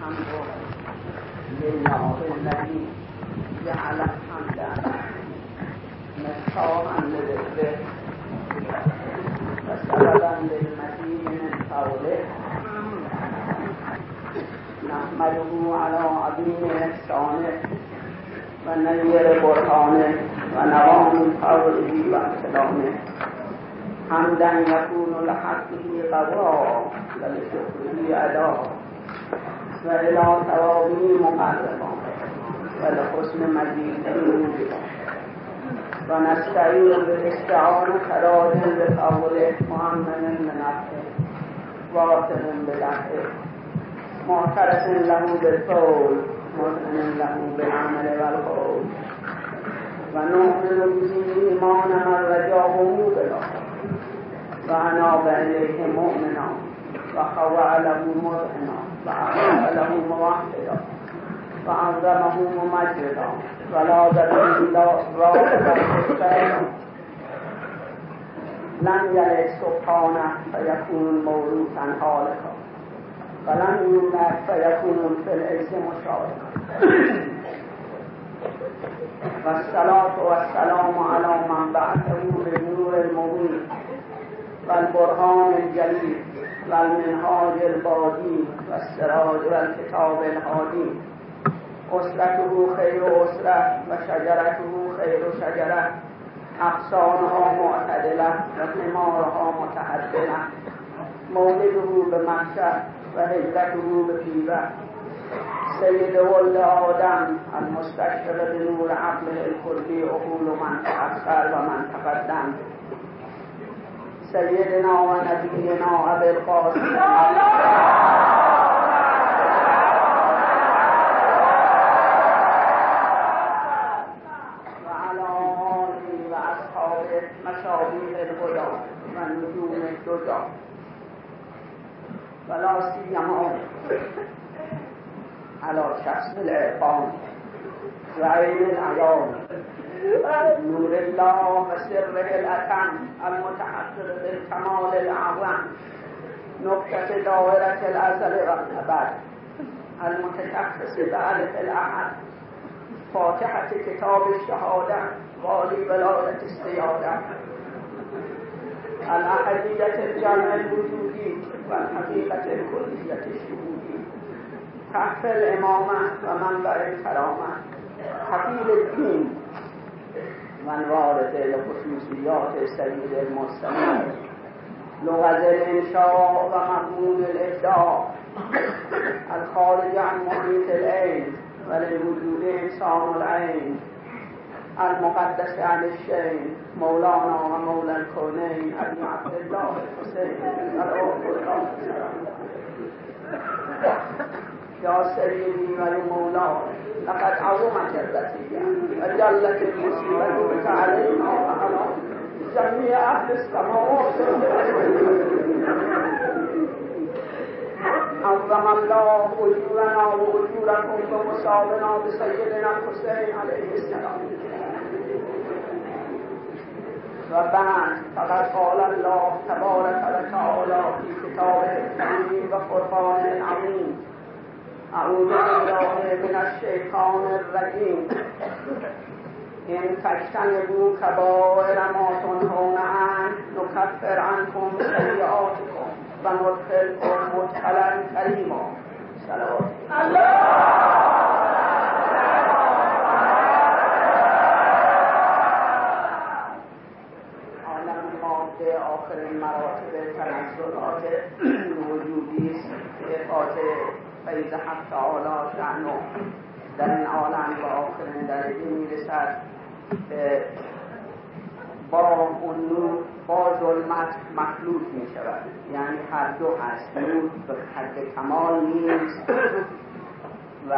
الحمد لله الذي جعل الحمد مفتاحا لذكره وسببا للمزيد من قوله نحمده على عظيم احسانه ونير برهانه ونوام قوله وسلامه حمدا يكون لحقه قضاء ولشكره أداء وإلى ثوابه مقربا ولحسن مزيده موجبا ونستعين بالاستعانة راض بقوله مؤمن بنفسه واثق بدفعه معترف له بالقول مؤمن له بالعمل والقول ونؤمن به إيمانا الرجاء موقنا وأناب إليه مؤمنا وخوع له مذعنا وأخاف له موحدا وعظمه ممجدا ولاذ به راغبا مستعينا لم يلد سبحانه فيكون موروثا خالقا. ولم يولد فيكون في العز مشاركا والصلاة والسلام على من بعثه بالنور المبين والبرهان الجليل والمنهاج البادي والسراج والكتاب الهادي أسرته خير أسرة وشجرته خير شجرة أغصانها معتدلة وثمارها متعدلة مولده بمكة وهجرته بطيبة سيد ولد آدم المستشفر بنور عقله الكلي عقول من تأخر ومن تقدم سيدنا ونبينا أبي القاسم. وعلى آله وأصحابه مشابيح الهدى ونجوم الدجى ولا سيما على شخص العرفان وعين العيان نور الله وسره الأتم المتحقق بالكمال الأعظم نقطة دائرة الأزل والأبد المتشخص بألف الأحد فاتحة كتاب الشهادة والي ولاية السيادة الأحدية الجمع الوجودي والحقيقة الكلية الشهودي تحت الإمامة ومنبع الكرامة حفيظ الدين من وارد لخصوصيات سيد المرسلين لغز الإنشاء ومضمون الإبداع الخارج عن محيط العين وللوجود إنسان العين المقدس عن الشين مولانا ومولى الكونين أبي عبد الله الحسين سلام الله يا سيدي ويا لقد عظمت الرسية وجلت المصيبة بك علينا وعلى جميع أهل السماوات عظم الله أجورنا وأجوركم بمصابنا بسيدنا الحسين عليه السلام. وبعد فقد قال الله تبارك وتعالى في كتابه الكريم وقرآن العظيم أعوذ بالله من الشيطان الرجيم إن تجتنبوا كبائر ما تنهون عنه نكفر عنكم سيئاتكم وندخلكم مدخلا كريما صلوات عالم ماده آخرین مراتب تنزلات وجودی است که فیض حق تعالی شعنو در این عالم و آخرین درجه می‌رسد با اون نور با ظلمت مخلوط می شود یعنی هر دو هست نور به حد کمال نیست و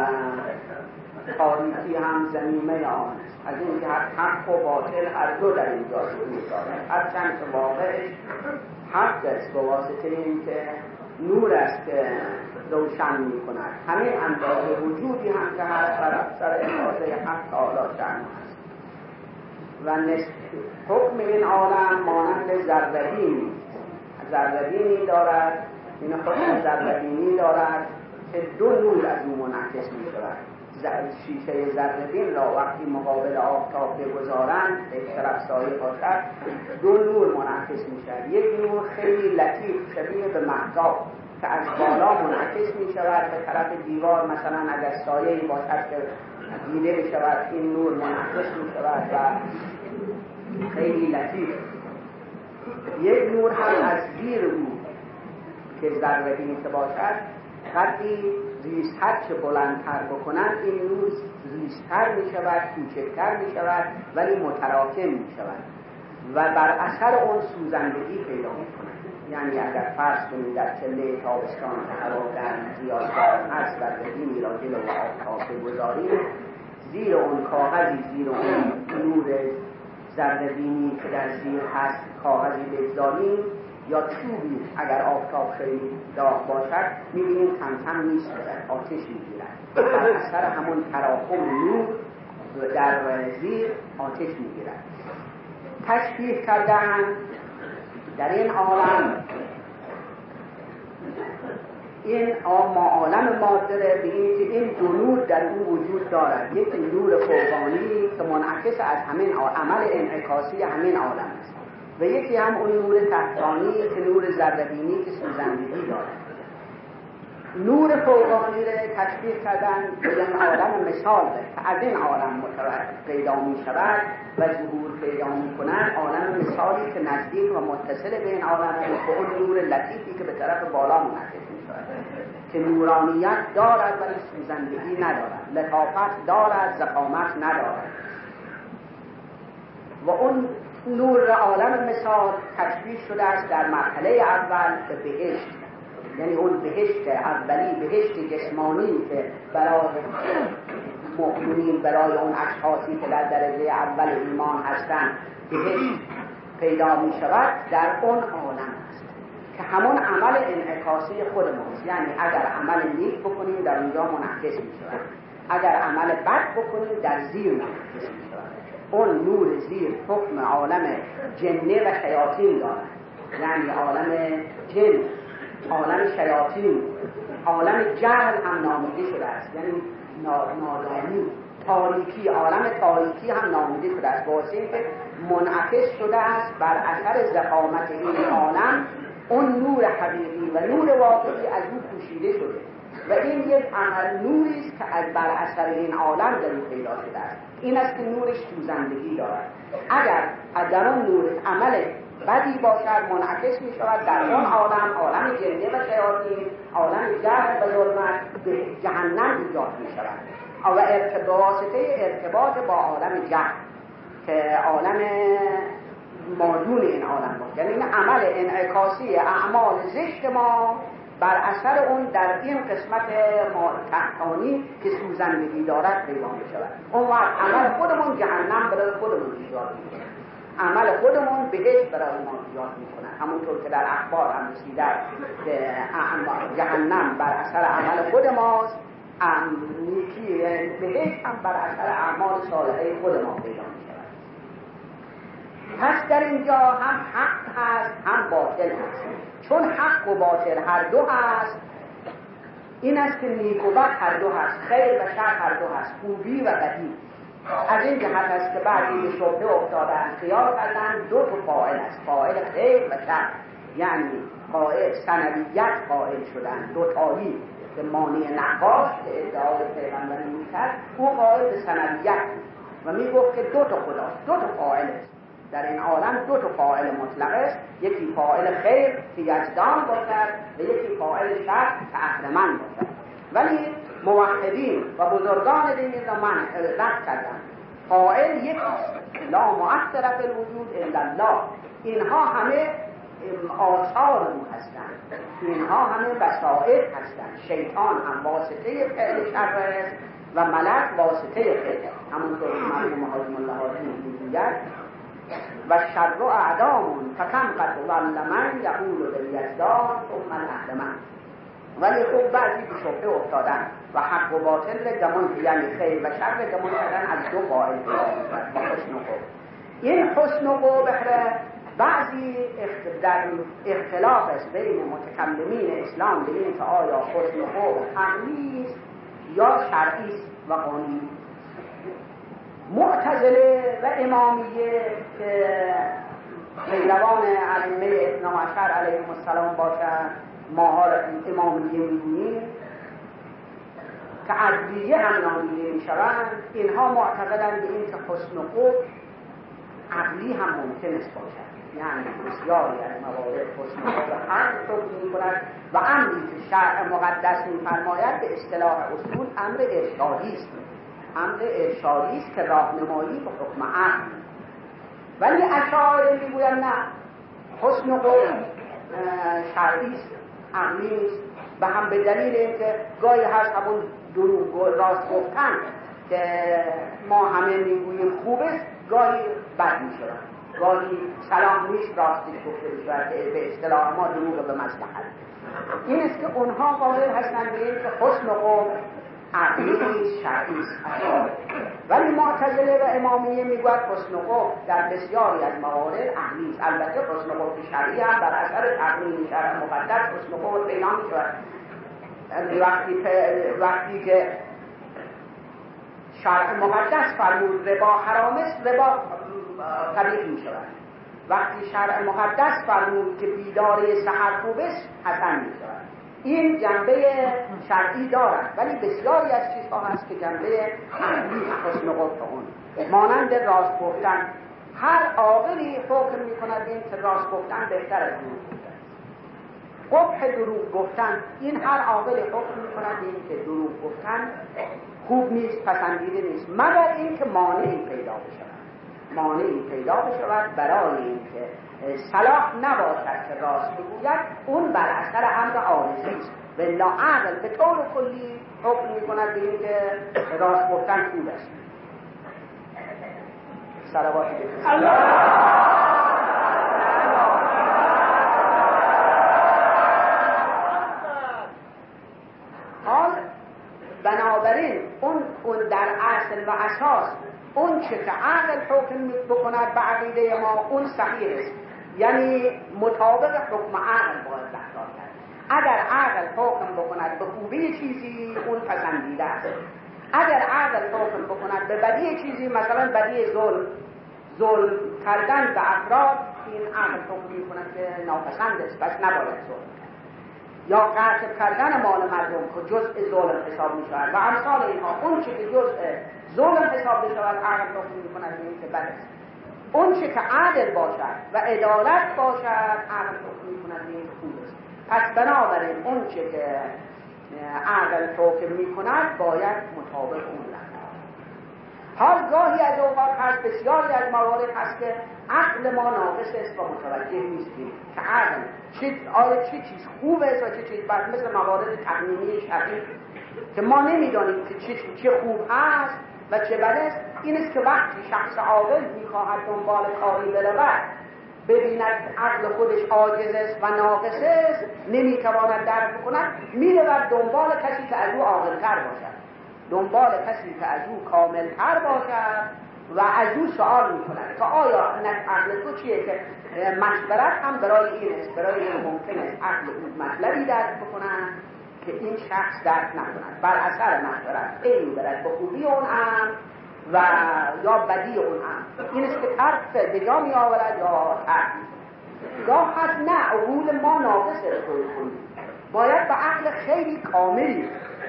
تاریکی هم زمینه آن است از اینکه حق و باطل هر دو در اینجا شروع دارد هرچند که واقعش حق است به واسطه اینکه نور است که روشن می کند همه اندازه وجودی هم که هست بر سر اندازه حق تعالی شن است. و حکم این عالم مانند ذربینی ذربینی دارد این حکم ذربینی دارد که دو نور از اون منعکس می شود شیشه زردین را وقتی مقابل آفتاب بگذارند به طرف سایه باشد دو نور منعکس می شود یک نور خیلی لطیف شبیه به محتاب که از بالا منعکس می شود به طرف دیوار مثلا اگر سایه باشد که دیده می شود این نور منعکس می شود و خیلی لطیف. یک نور هم از زیر او که ذره که باشد قدری ریزتر چه بلندتر بکنند این نور ریزتر می شود کوچکتر می شود ولی متراکم می شود و بر اثر اون سوزندگی پیدا می کند یعنی اگر فرض کنید در چله تابستان هوا گرم زیاد گرم هست و بدینی را جلو آفتاب بگذاریم زیر اون کاغذی زیر اون نور زردبینی که در زیر هست کاغذی بگذاریم یا چوبی اگر آفتاب داغ باشد می‌بینیم کم نیست آتش می‌گیرد. در اثر همون تراکم نور در زیر آتش می‌گیرد. تشبیه کردن در این عالم این ما عالم مادره به این این دو نور در اون وجود دارد. یک نور فوقانی که منعکس از همین عمل انعکاسی همین عالم است. و یکی هم اون نور تحتانی که نور زردبینی که سوزندگی دارد نور فوقانی را تشبیه کردن به عالم مثال که از این عالم پیدا می شود و ظهور پیدا می کنند عالم مثالی که نزدیک و متصل به این عالم به اون نور لطیفی که به طرف بالا منعکس می شود که نورانیت دارد ولی سوزندگی ندارد. لطافت دارد زقامت ندارد. و اون نور عالم مثال تشبیه شده است در مرحله اول به بهشت. یعنی اون بهشت اولی بهشت جسمانی که برای مؤمنین برای اون اشخاصی که در درجه اول ایمان هستند بهشت پیدا می شود در اون عالم است. که همون عمل انعکاسی خود ماست یعنی اگر عمل نیک بکنیم در اونجا منعکس می شود اگر عمل بد بکنیم در زیر منعکس می اون نور زیر حکم عالم جنه و شیاطین دارد. یعنی عالم جن عالم شیاطین عالم جهل هم نامیده شده است. یعنی نادانی تاریکی عالم تاریکی هم نامیده شده است. واسه که منعکس شده است بر اثر زخامت این عالم اون نور حقیقی و نور واقعی از او پوشیده شده. و این یک عمل نوری است که از بر اثر این عالم در پیدا شده است. این است که نورش سوزندگی دارد. اگر در اون نور عمل بدی باشد منعکس می شود در اون عالم عالم جنه و شیاطین عالم جهل و ظلمت به جهنم ایجاد می شود و ارتباطه ارتباط با عالم جهل که عالم مادون این عالم باشه. یعنی این عمل انعکاسی اعمال زشت ما بر اثر اون در این قسمت تحتانی که سوزندگی دارد پیدا می شود اون وقت عمل خودمون جهنم برای خودمون ایجاد می عمل خودمون بهش برای ما ایجاد می‌کنه. همونطور که در اخبار هم رسیده جهنم بر اثر عمل خود ماست نیکی بهش هم بر اثر اعمال صالحه خود ما پیدا پس در اینجا هم حق هست هم باطل هست. چون حق و باطل هر دو هست این است که نیک و بد هر دو هست خیر و شر هر دو هست خوبی و بدی. از این جهت است که بعضی به شبه افتادن خیال کردن دو تا فاعل است فاعل خیر و شر. یعنی قائل سنویت قائل شدن دو تایی که مانی نقاش که ادعای پیغمبری می‌کرد او قائل به سنویت و می‌گفت که دو تا خداست دو تا فاعل است. در این عالم دو تا فاعل مطلق است یکی فاعل خیر که یزدان باشد و یکی فاعل شر که اهرمن باشد. ولی موحدین و بزرگان دین را من رد کردن. قائل یک لا مؤثر فی الوجود الا الله. اینها همه آثار او هستند. اینها همه وسائل هستند. شیطان هم واسطه فعل شر است و ملک واسطه خیر همونطور که مرحوم حاجم الله می‌گوید و اعدامون. فکم قد ظل من یقول بالیزداد ثم الاهل ولی خوب بعضی به شبه افتادن و حق و باطل گمان یعنی خیر و شر گمان کردن از دو فاعل با حسن و خوب این حسن و قبح بعضی در اختلاف است بین متکلمین اسلام به این که آیا حسن خوب عقلی است یا شرعی است و قانونی. معتزله و امامیه که پیروان علمه ابن عشر علیهم السلام باشند ماها امامیه می‌گوییم که عدلیه هم نامیده می‌شوند. اینها معتقدند به این که حسن و عقلی هم ممکن است باشد. یعنی بسیاری از موارد حسن و حکم می کند و امری که شرع مقدس میفرماید به اصطلاح اصول امر ارشادی است. امر ارشادی است که راهنمایی به حکم عقل. ولی اشاعره می‌گویند نه. حسن خوب شرعی است عقلی نیست. و هم به دلیل اینکه گاهی هست همون دروغ راست گفتن که ما همه می‌گوییم خوب است گاهی بد می‌شود. گاهی سلام نیست راستش گفته بشود به اصطلاح ما دروغ به مصلحت. این است که اونها قائل هستند به اینکه حسن و عقلی شرعی ولی معتزله و امامیه می‌گوید حسن در بسیاری از موارد عقلی البته حسن و شرعی هم بر اثر تقنین شرع مقدس حسن و پیدا می‌شود وقتی وقتی که شرع مقدس فرمود ربا حرام است ربا قبیح می شود وقتی شرع مقدس فرمود که بیداری سحر خوب است حسن می شود این جنبه شرعی دارد ولی بسیاری از چیزها هست که جنبه عقلی حسن قبط اون. مانند راست گفتن. هر عاقلی حکم می کند این که راست گفتن بهتر از دروغ گفتن قبح دروغ گفتن. این هر عاقلی حکم می کند این که دروغ گفتن خوب نیست پسندیده نیست. مگر اینکه مانعی پیدا بشود. مانعی پیدا بشود برای اینکه صلاح نباشد که راست بگوید اون بر اثر امر عارضی است. و عقل به طور کلی حکم می کند به اینکه راست گفتن خوب است. حال بنابراین اون, اون در اصل و اساس اون چه که عقل حکم بکند به عقیده ما اون صحیح است. یعنی مطابق حکم عقل باید رفتار کرد. اگر عقل حکم بکند به خوبی چیزی اون پسندیده است. اگر عقل حکم بکند به بدی چیزی مثلا بدی ظلم ظلم کردن به افراد این عقل حکم می‌کند که ناپسند است بس نباید ظلم یا قطع کردن مال مردم که جزء ظلم حساب می شود و امثال اینها اون که جزء ظلم حساب می شود عقل حکم می کند که بد است. اون چه که عدل باشد و عدالت باشد عقل حکم این خوب است. پس بنابراین اون چه که عقل حکم می کند باید مطابق اون حال گاهی از اوقات هست بسیاری از موارد هست که عقل ما ناقص است و متوجه نیستیم که عقل چه آیا چه چیز خوب است و چه چیز بد. مثل موارد تقنینی شرعی که ما نمی‌دانیم که چه, چه خوب هست و چه بد است. این است که وقتی شخص عاقل می‌خواهد دنبال کاری برود ببیند عقل خودش عاجز است و ناقص است نمی‌تواند درک کند می‌رود دنبال کسی که از او عاقلتر باشد. دنبال کسی که از او کاملتر باشد و از او سوال می‌کند که آیا عقل تو چیه که مشورت هم برای این است برای این ممکن است عقل او مطلبی درک بکنن که این شخص درک نکند بر اثر مشورت این برد به خوبی اون هم و یا بدی اون هم. این است که طرف به جا می آورد یا ترک گاه هست نه عقول ما ناقص کنیم باید به عقل خیلی کاملی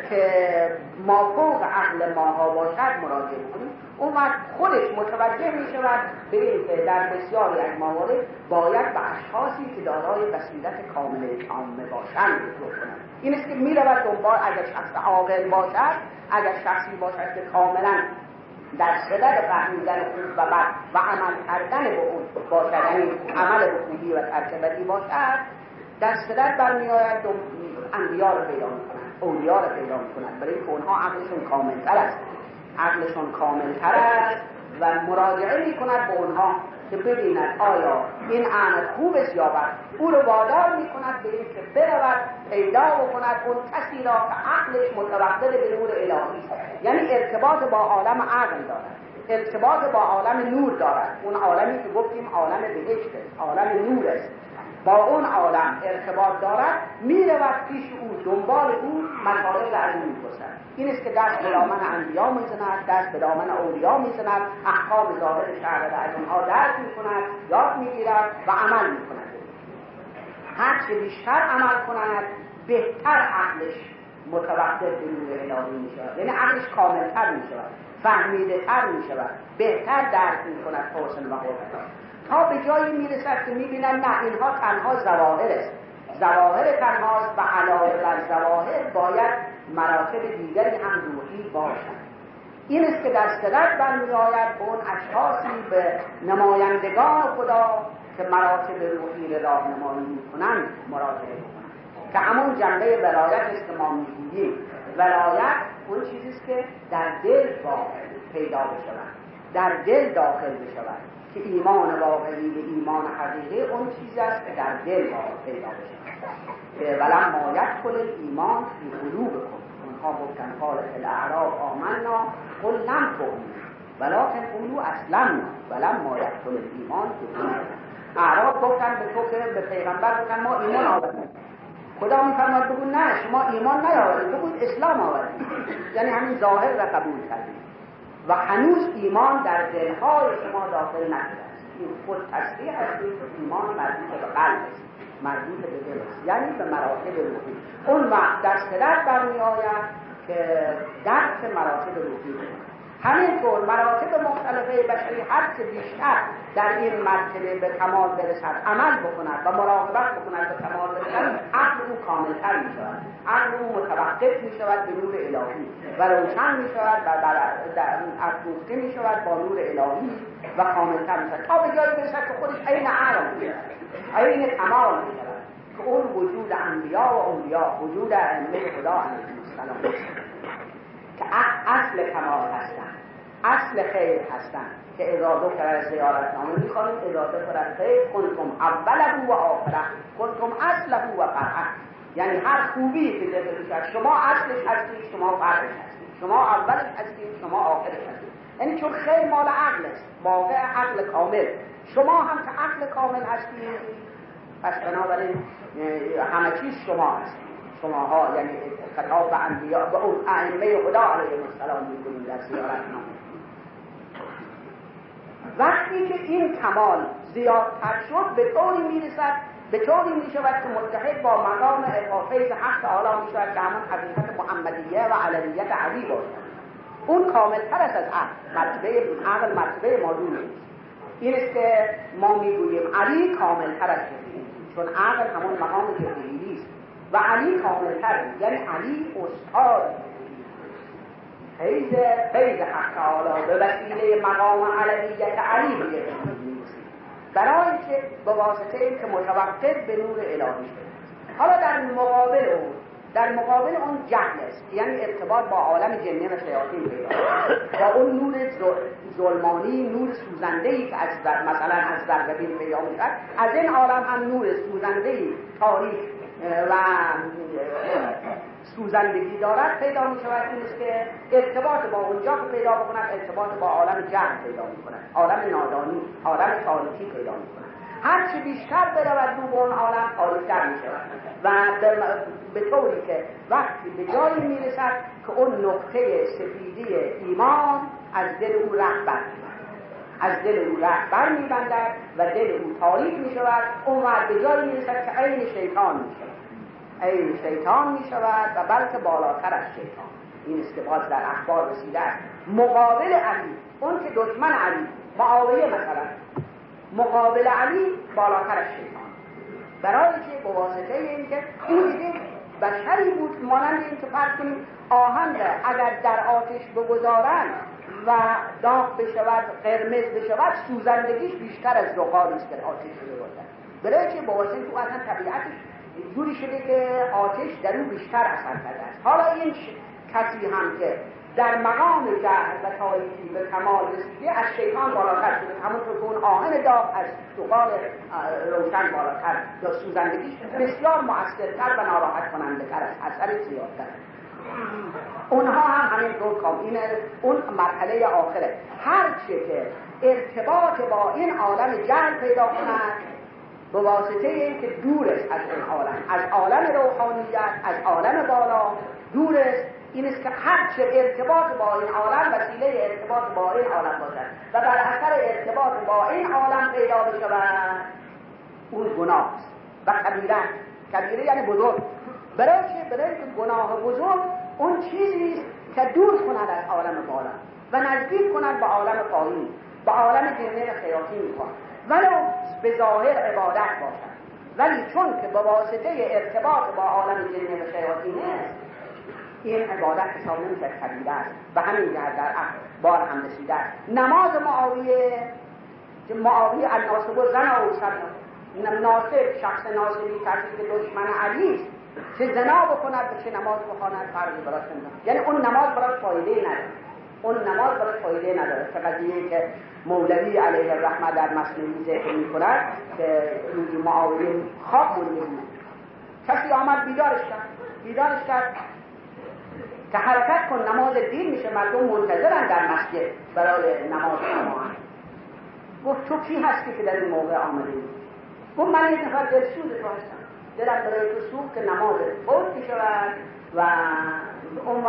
که ما فوق عقل ماها باشد مراجعه کنیم. اون وقت خودش متوجه می شود به اینکه در بسیاری از موارد باید به اشخاصی که دارای بصیرت کامل کامل باشند رجوع کنند. این است که می رود دنبال اگر شخص عاقل باشد اگر شخصی باشد که کاملا در صدد فهمیدن خوب و بد و عمل کردن به اون باشد. یعنی عمل خوبی و ترک بدی باشد در صدد برمیآید انبیا رو پیدا می‌کنن اولیا رو پیدا می‌کنن برای اونها عقلشون کاملتر است. عقلشون کاملتر است. و مراجعه می‌کند به اونها که ببیند آیا این امر خوب است یا بد. او رو وادار می‌کند به اینکه برود پیدا بکند اون کسی را که عقلش متوقل به نور الهی است. یعنی ارتباط با عالم عقل دارد. ارتباط با عالم نور دارد. اون عالمی که گفتیم عالم بهشت عالم نور است. با اون عالم ارتباط دارد می‌رود پیش او دنبال او مطالب از او می‌پرسد این است که دست به دامن انبیا می‌زند دست به دامن اولیا می‌زند احکام ظاهر شهر را از اونها درک می‌کند یاد می‌گیرد و عمل می‌کند. هرچه بیشتر عمل کند بهتر عقلش متوقف به نور الهی می شود یعنی عقلش کاملتر می شود فهمیده تر می شود بهتر درک می کند حسن و قدرت تا به جایی می رسد که می بینن نه اینها تنها زواهر است. زواهر تنهاست و علاوه بر زواهر باید مراتب دیگری هم روحی باشد این است که در صدت برمی آید به اون اشخاصی به نمایندگان خدا که مراتب روحی را راهنمایی می‌کنند مراجعه بکنند. که همون جنبه ولایت است که ما می‌گوییم. ولایت اون چیزی است که در دل پیدا بشود. در دل داخل بشود. که ایمان واقعی به ایمان حقیقی اون چیزی است که در دل پیدا بشود. ولم مایت کل ایمان فی قلوب کن. اونها گفتن قال الاعراب آمنا قل لم تؤمن ولکن قولو اصلا ولم مایت کل ایمان فی قلوب اعراب گفتن به تو که به پیغمبر گفتن ما ایمان آوردیم. خدا میفرماد بگو نه شما ایمان نیاوردید بگو اسلام آوردید یعنی همین ظاهر را قبول کردید و هنوز ایمان در دلهای شما داخل نشده است. این خود تصریح است ایمان مربوط به قلب است مربوط به دل است. یعنی به مراتب روحی. اون وقت در صدت برمی آید که درک مراتب روحی. همینطور مراتب مختلفه بشری هر چه بیشتر در این مرتبه به کمال برسد عمل بکند و مراقبت بکند به کمال برسد عقل او کاملتر می شود عقل او متوقف می به نور الهی و روشن می شود و افروخته می شود با نور الهی و کاملتر می شود تا به جایی برسد که خودش عین عقل می شود عین کمال می که اون وجود انبیا و اولیا وجود ائمه خدا علیهم السلام. که اصل کمال هستند اصل خیر هستند که اضافه کرد زیارت نامه می‌خوانیم اضافه کرد خیر. کنتم اوله و آخره کنتم اصله و فرعه یعنی هر خوبی که ذکر شد شما اصلش هستید شما فرعش هستید. شما اولش هستید شما آخرش هستید. یعنی چون خیر مال عقل است. واقع عقل کامل. شما هم که عقل کامل هستید. پس بنابراین همه چیز شما هستید شماها یعنی خطاب انبیا به اون ائمه خدا علیه السلام می‌کنیم در زیارت نامه وقتی که این کمال زیادتر شد به طوری می‌رسد به طوری می شود که متحد با مقام فیض حق تعالی می شود که همون حقیقت محمدیه و علویت علی باشد اون کامل تر است از عقل. مرتبه عقل مرتبه نیست. این است که ما می‌گوییم علی کامل تر از چون عقل همون مقام جبریلی و علی کامل تر یعنی علی استاد. فیض فیض حق تعالی. به وسیله مقام علویت علی میگه. برای که به واسطه این که متوقف به نور الهی شده حالا در مقابل اون در مقابل اون جهل است. یعنی ارتباط با عالم جنی و شیاطین پیدا با اون نور ظلمانی نور سوزنده ای که از مثلا از زرگبین پیدا می‌شد از این عالم هم نور سوزنده ای تاریخ و سوزندگی دارد پیدا می شود این که ارتباط با اونجا که پیدا بکند ارتباط با عالم جهل پیدا می کند عالم نادانی عالم تاریکی پیدا می کند هرچی بیشتر برود رو به اون عالم تاریکتر می شود و به طوری که وقتی به جایی می رسد که اون نقطه سفیدی ایمان از دل او رهبر از دل او می بندد و دل او تاریک می شود اون وقت به جایی می رسد که عین شیطان می شود عین شیطان می شود و بلکه بالاتر از شیطان. این است که باز در اخبار رسیده مقابل علی اون که دشمن علی معاویه مثلا. مقابل علی بالاتر از شیطان. برای که به واسطه اینکه این دیگه بشری بود مانند این که فرض کنیم آهن اگر در آتش بگذارن و داغ بشود قرمز بشود سوزندگیش بیشتر از زغالی است که آتش بگذارن. برای که به واسطه تو اصلا طبیعتش جوری شده که آتش در اون بیشتر اثر کرده است. حالا این کسی هم که در مقام جهل و تاریکی به کمال رسیده از شیطان بالاتر شده. همونطور که اون آهن داغ از سقال روشن بالاتر یا سوزندگیش بسیار مؤثرتر و ناراحت کننده تر است. اثر زیادتر. اونها هم همین طور کام. این اون مرحله آخره. هر چه که ارتباط با این عالم جهل پیدا کند به واسطه این که دور است از این عالم از عالم روحانیت از عالم بالا دور است این است که هر چه ارتباط با این عالم وسیله ارتباط با این عالم باشد و بر اثر ارتباط با این عالم پیدا بشود. اون گناه است و کبیره کبیره یعنی بزرگ. برای چه برای که گناه بزرگ اون چیزی است که دور کند از عالم بالا و نزدیک کند به عالم پایین. به عالم جنه خیاطی می‌کند ولو به ظاهر عبادت باشد ولی چون که به واسطه ارتباط با عالم جنه و شیاطین است این عبادت حساب نمیشه کبیره است. و همین جهت در بار هم رسیده است. نماز معاویه که معاویه الناصب و زن او ناصب شخص ناصبی که دشمن علی است. چه زنا بکند چه نماز بخواند فرضی براش یعنی اون نماز براش فایده نداره. اون نماز براش فایده نداره. که قضیه که مولوی علیه الرحمه در مصنوی ذکر می کند که روزی معاویه خواب بود. کسی آمد بیدارش کرد. بیدارش کرد. که حرکت کن نماز دین میشه مردم منتظرن در مسجد برای نماز جماعت گفت تو کی هستی که در این موقع آمده گفت من یک نفر دلسود تو هستم دلم برای تو سوخت که نماز فوت می شود و اون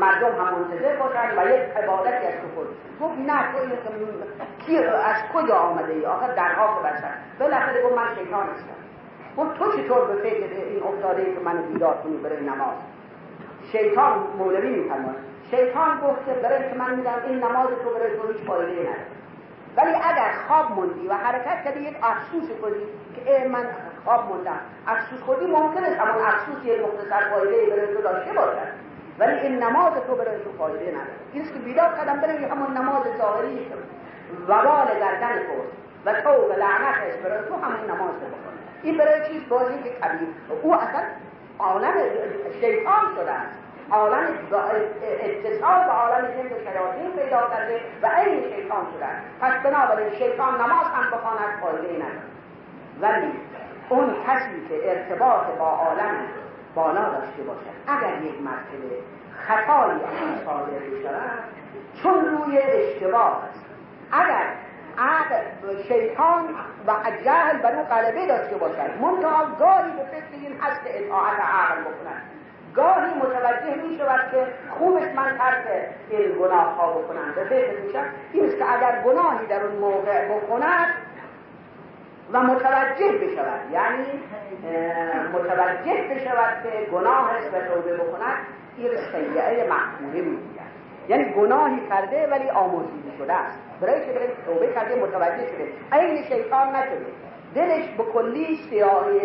مردم هم منتظر باشن و یک عبادتی از خود. گفت نه تو این از کجا آمده ای؟ آخر درها بستن بالاخره گفت من شیطان هستم. گفت تو چطور به فکر این افتاده ای که من بیدار کنی برای نماز؟ شیطان مولوی میفرماد شیطان گفت که برای که من میدم این نماز تو برای تو هیچ فایده نداره. ولی اگر خواب موندی و حرکت کردی یک افسوس کنی که من خواب موندم افسوس خودی ممکن است همون افسوس یک مختصر فایده برای تو داشته باشد. ولی این نماز تو برای تو فایده نداره. این که بیدار کردم برای همون نماز ظاهری وبال گردن کن و تو و لعنت است. برای تو همون نماز بکن این برای چیز؟ بازی که کبیر. او اصلا عالم شیطان شده است. عالم اتصال به عالم جن و شیاطین پیدا کرده و عین شیطان شده پس بنابراین شیطان نماز هم بخواند فایده نداره. ولی اون کسی که ارتباط با عالم بالا داشته باشد اگر یک مرتبه خطایی از صادر چون روی اشتباه است. اگر عقل شیطان و جهل بر او غلبه داشته باشد منتها گاهی به فکر این هست اطاعت عقل بکند گاهی متوجه می شود که خوبش من ترک این گناه ها بکنم. به فکر می این است که اگر گناهی در اون موقع بکند و متوجه بشود. یعنی متوجه بشود که گناه است و توبه بکند این سیعه محموله می‌گوید. یعنی گناهی کرده ولی آموزیده شده است. برای که توبه کرده متوجه شده. عین شیطان نشده. دلش به کلی سیاهی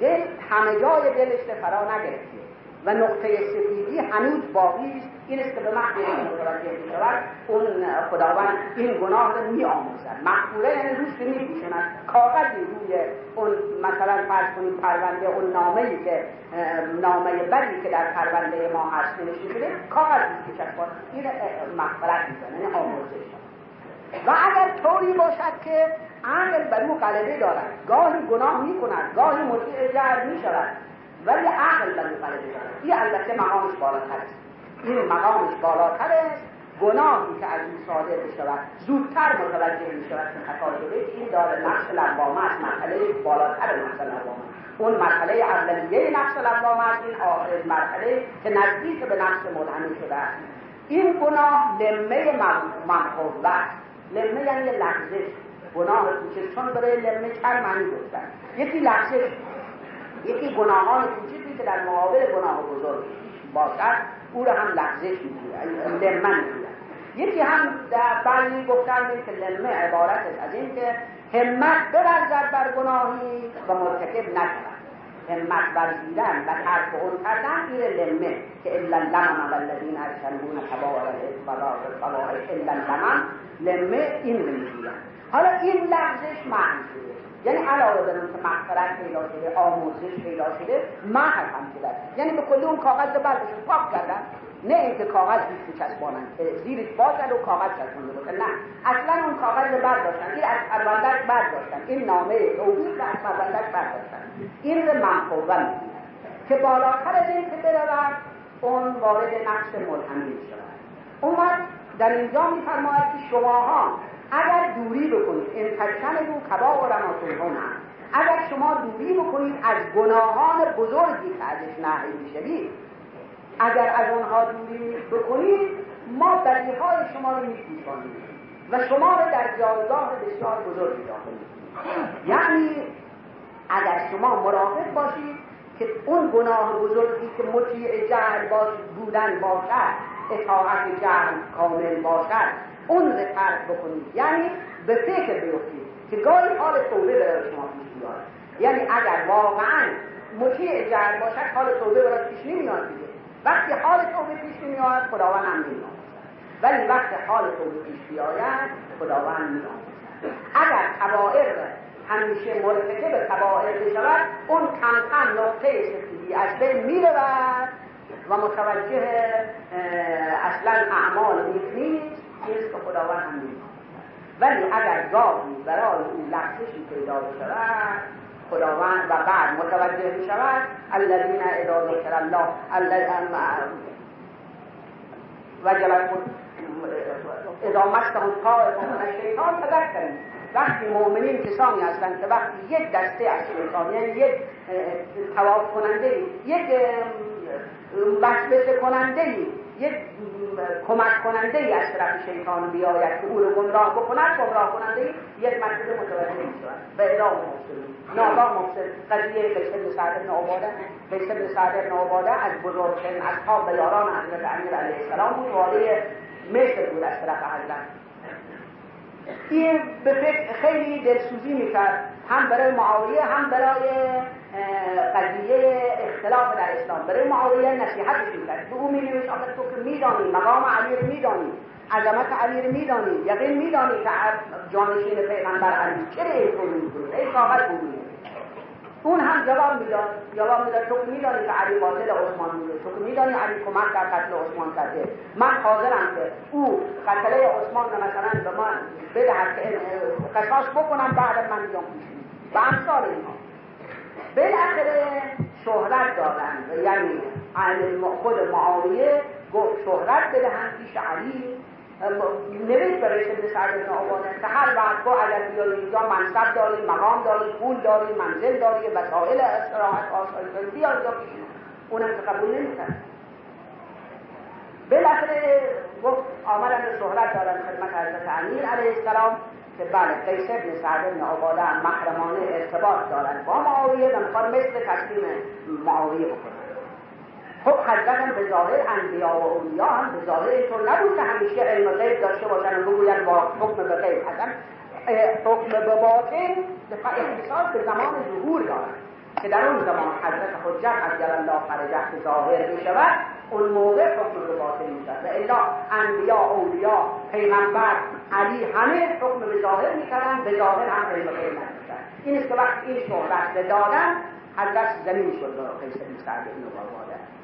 دل همه جای دلش فرا نگرفته. و نقطه سفیدی هنوز باقی است این است که به محض متوجه شود اون خداوند این گناه رو می آموزد مقبوله یعنی روش که کاغذی روی اون مثلا فرض کنید پرونده اون نامه ای که نامه بدی که در پرونده ما هست نوشته شده کاغذ می کشد این مغفرت می‌زنه یعنی آموزش. و اگر طوری باشد که عقل بر او غلبه دارد. گاهی گناه می کند گاهی مطیع می شود ولی عقل بر او غلبه دارد. این البته مقامش بالاتر است. این مقامش بالاتر است گناهی که از این صادر بشود زودتر متوجه می شود که خطا شده این داره نفس لبامه است مرحله بالاتر نفس لبامه اون مرحله اولیه نفس لبامه است این آخر مرحله که نزدیک به نفس مدهنه شده است. این گناه لمه منقوه لمه یعنی لغزش. گناه کوچک چون برای لمه چند معنی گفتن. یکی لغزش یکی گناهان کوچکی که در مقابل گناه بزرگ. باشد او را هم لغزش می‌گوید. لمه می‌گوید. یکی هم در بعضی گفتن که لمه عبارت از این که همت بورزد بر گناهی و مرتکب نشود. همت ورزیدن و ترک اون کردن این لمه که الا لمن والذین ارسلون کبائر الفواحش الا لمن لمه این رو می‌گوید. حالا این لغزش معنی یعنی علاوه بر که مغفرت پیدا شده آموزش پیدا شده هم شده یعنی به کلی اون کاغذ رو پاک کردن. نه اینکه کاغذ بیش بچسبانن زیرش باشد و کاغذ چسبونده باشه نه. اصلا اون کاغذ رو برداشتن. این از پروندهش برداشتن. این نامه توبیخ رو از پروندهش برداشتن. این رو منقوه می‌گوید که بالاتر از این که برود اون وارد نقص ملهمی شود. وقت در اینجا میفرماید که شماها اگر دوری بکنید این تجتنبوا کبائر ما تنهون اگر شما دوری بکنید از گناهان بزرگی که ازش نهی می‌شوید. اگر از آنها دوری بکنید ما بدیهای شما رو میپوشانیم و شما رو در جایگاه بسیار بزرگی داخل یعنی اگر شما مراقب باشید که اون گناه بزرگی که مطیع جهل باش بودن باشد اطاعت جهل کامل باشد اون رو ترک بکنید. یعنی به فکر بیفتید که گاهی حال توبه برای شما پیش میاد. یعنی اگر واقعا مطیع جهل باشد حال توبه برای پیش نمیاد دیگه. وقتی حال توبه پیش نمیاد خداوند هم نمیاد ولی وقتی حال توبه پیش بیاید خداوند میاد. اگر کبائر همیشه مرتکب کبائر بشود اون کم کم نقطه سفیدی از بین می‌رود و متوجه اصلا اعمال نیست. که خداوند هم ولی اگر گاهی برای او لحظشی پیدا بشود خداوند و بعد متوجه می شود الذین اذا ذکر الله وجلت اذا مسهم طائف من الشیطان تذکروا وقتی مؤمنین کسانی هستند که وقتی یک دسته از شیطان یعنی یک تواف کننده یک وسوسه کننده یک کمک کننده ای از طرف شیطان بیاید که او رو گمراه بکند گمراه کننده یک مرتبه متوجه می شود و اعلام مفسدون ناگاه مفسد قضیه قیس بن سعد بن عباده قیس بن سعد بن عباده از بزرگترین اصحاب و یاران حضرت امیر علیه السلام بود والی مصر بود از طرف حضرت. این به فکر خیلی دلسوزی می‌کرد. هم برای معاویه هم برای قضیه اختلاف در اسلام. برای معاویه نصیحتش می‌کرد به او مینوشت آخه تو که میدانی مقام علی رو میدانی عظمت علی رو میدانی یقین میدانی که جانشین پیغمبر علی چرا این رو می‌کنی ای کاغذ بگویی اون هم جواب می‌داد. جواب می‌داد تو میدانی که علی قاتل عثمان بوده. تو میدانی علی کمک در قتل عثمان کرده. من حاضرم که او قتله عثمان رو مثلا به من بدهد که قصاص بکنم بعد من بیام و امثال اینها بالاخره شهرت دادن. یعنی خود معاویه گفت شهرت بدهن پیش علی. نوشت برای ابن سعد ابن عباده که هر وقت با اگر بیایی اینجا منصب داری مقام داری پول داری منزل داری وسائل استراحت آسایش بیا اینجا پیش اونم که قبول نمی‌کرد. بالاخره گفت آمدن به شهرت دارن خدمت حضرت امیر علیه السلام. که بله قیس ابن سعد ابن عباده محرمانه ارتباط دارن. با معاویه و می‌خواد مثل تسلیم معاویه بکنن. خب حضرت هم به ظاهر انبیا و اولیا هم به ظاهر اینطور نبود که همیشه علم غیب داشته باشن و بگوین با حکم به غیب. اصلا حکم به باطن احساس به زمان ظهور دارن. که در اون زمان حضرت حجت از الله فرجه ظاهر می شود اون موقع حکم به باطن می شود و الا انبیا اولیا پیغمبر علی همه حکم به ظاهر می کردن به ظاهر هم غیب نداشتن این است که وقتی این شهرت دادن حضرت زمین شد به قیس بن سعد بن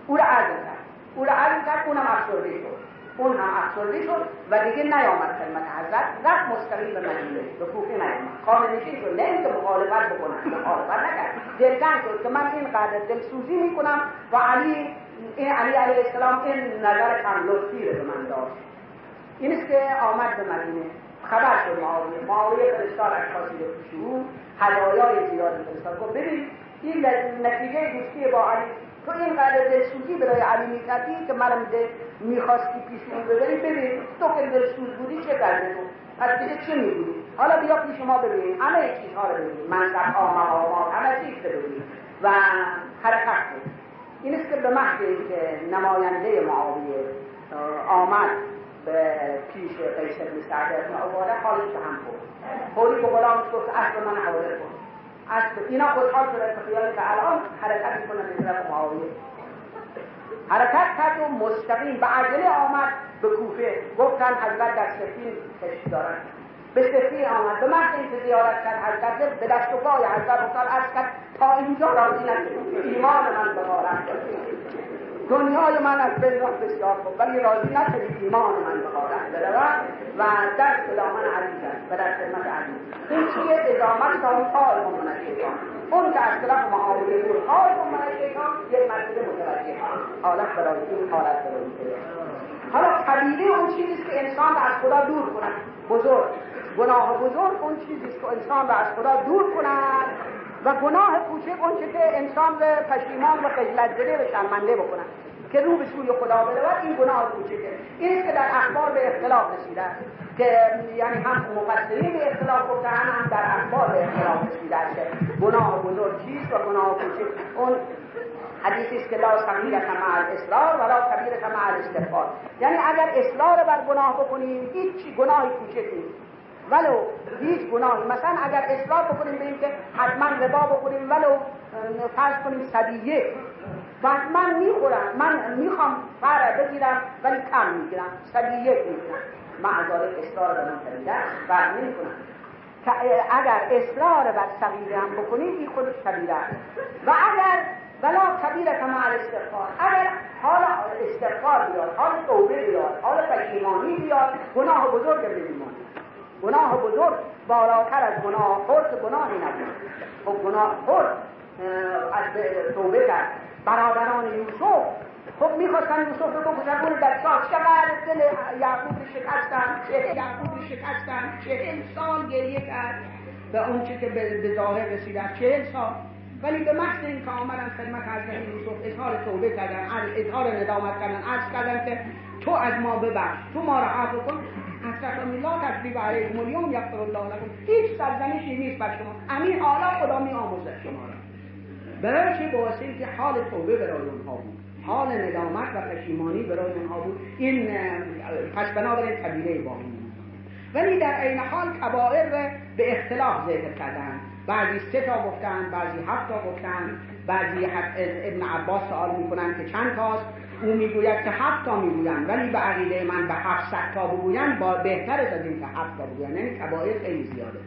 او را عزل کرد. او را عزل کرد اونم افسرده شد. اون هم افسرده شد و دیگه نیامد خدمت حضرت. رفت مستقیم به مدینه به کوفه نیامد. خانه نشین شد نه اینکه مخالفت بکنن مخالفت نکرد. دلتنگ شد که من اینقدر دلسوزی می‌کنم و علی این علی علیه السلام این نظر کم لطفی رو به من داشت این است که آمد به مدینه. خبر شد معاویه. معاویه فرستاد اشخاصی به پیش او هدایای زیادی فرستاد. گفت ببین این نتیجه دوستی با علی تو این قدر دلسوزی برای علی می‌کردی که منم می‌خواستی پیش اون ببری ببین تو که دلسوز بودی چه کرده تو؟ از دیگه چه می‌گویی حالا بیا پیش ما ببین همه چیزها رو ببین منصب ها مقامات همه چیز رو ببین و حرکت بود این است که به محض اینکه نماینده معاویه آمد به پیش قیس بن سعد بن عباده حالش به هم خورد فوری به غلامش گفت اصل من حاضر کن از اینا خوشحال شده که خیال که الان حرکت می‌کنن به طرف معاویه حرکت کرد و مستقیم به عجله آمد به کوفه گفتن حضرت در سفین کشت دارن به سفین آمد به محض اینکه زیارت کرد حضرت به دست و پای حضرت گفتن از کرد تا اینجا راضی نشد ایمان من به غارت دنیای من از بین بسیار خوب. ولی راضی نشدید ایمان من به برود و به دامن علی زد. و در خدمت علی. این چیه؟ اون پای من شیطان اون که از طرف معامله بود اون من شیطان یک مرتبه متوجه حالت برای این حالت برای حالا قبیله اون چیزی که انسان از خدا دور کنند بزرگ. گناه بزرگ اون چیزی که انسان را از خدا دور کنند و گناه کوچک اون که انسان را پشیمان و خجلت زده و شرمنده بکنند که رو به سوی خدا برود این گناه کوچکه این که در اخبار به اختلاف رسیده. که یعنی هم مفسرین به اختلاف گفتن هم در اخبار به اختلاف رسیده که گناه بزرگ چیست و گناه کوچک اون حدیثی است که لا صغیرة مع الاصرار ولا کبیرة مع الاستغفار. یعنی اگر اصرار بر گناه بکنیم هیچ گناهی کوچک نیست. ولو هیچ گناهی. مثلا اگر اصرار بکنیم به که حتما ربا بکنیم ولو فرض کنیم صدیه بعد من می‌خورم. من می‌خوام فره بگیرم ولی کم می‌گیرم. صدیه می‌گیرم. معذارت اصرار به من کردن بر نمی‌کنم اگر اصرار بر صغیره هم بکنیم این خودش کبیره و اگر ولا کبیره مع الاستغفار اگر حال استغفار بیاد حال توبه بیاد حال پشیمانی بیاد گناه بزرگ بمیمانه گناه بزرگ بالاتر از گناه خرد گناهی نبود. خب گناه خرد از توبه کرد. برادران یوسف خب می‌خواستن یوسف رو بکشن. اون در شاه چقدر دل یعقوب شکستن چه یعقوب شکستن چهل سال گریه کرد. به اون چی که به ظاهر رسیدن چهل سال ولی به محض این که آمدن خدمت حضرت یوسف اظهار توبه کردن اظهار ندامت کردن عرض کردن که تو از ما ببخش تو ما را عفو کن. حضرت لا تکلیف علیکم اليوم یغفر الله لكم هیچ سرزنشی نیست بر شما. همین حالا خدا می آموزد شما را. برای چه باعث که حال توبه برای اونها بود؟ حال ندامت و پشیمانی برای اونها بود. این پس بنابراین قبیله باقی ولی در عین حال کبائر به اختلاف ذکر کردن. بعضی سه تا گفتن بعضی هفت تا گفتن بعضی ابن عباس سوال می‌کنن که چند تاست؟ او می‌گوید که هفت تا می‌گویند ولی به عقیده من به هفت تا بگویند با بهتر از این که هفت تا بگویند. یعنی کبائر خیلی زیاده.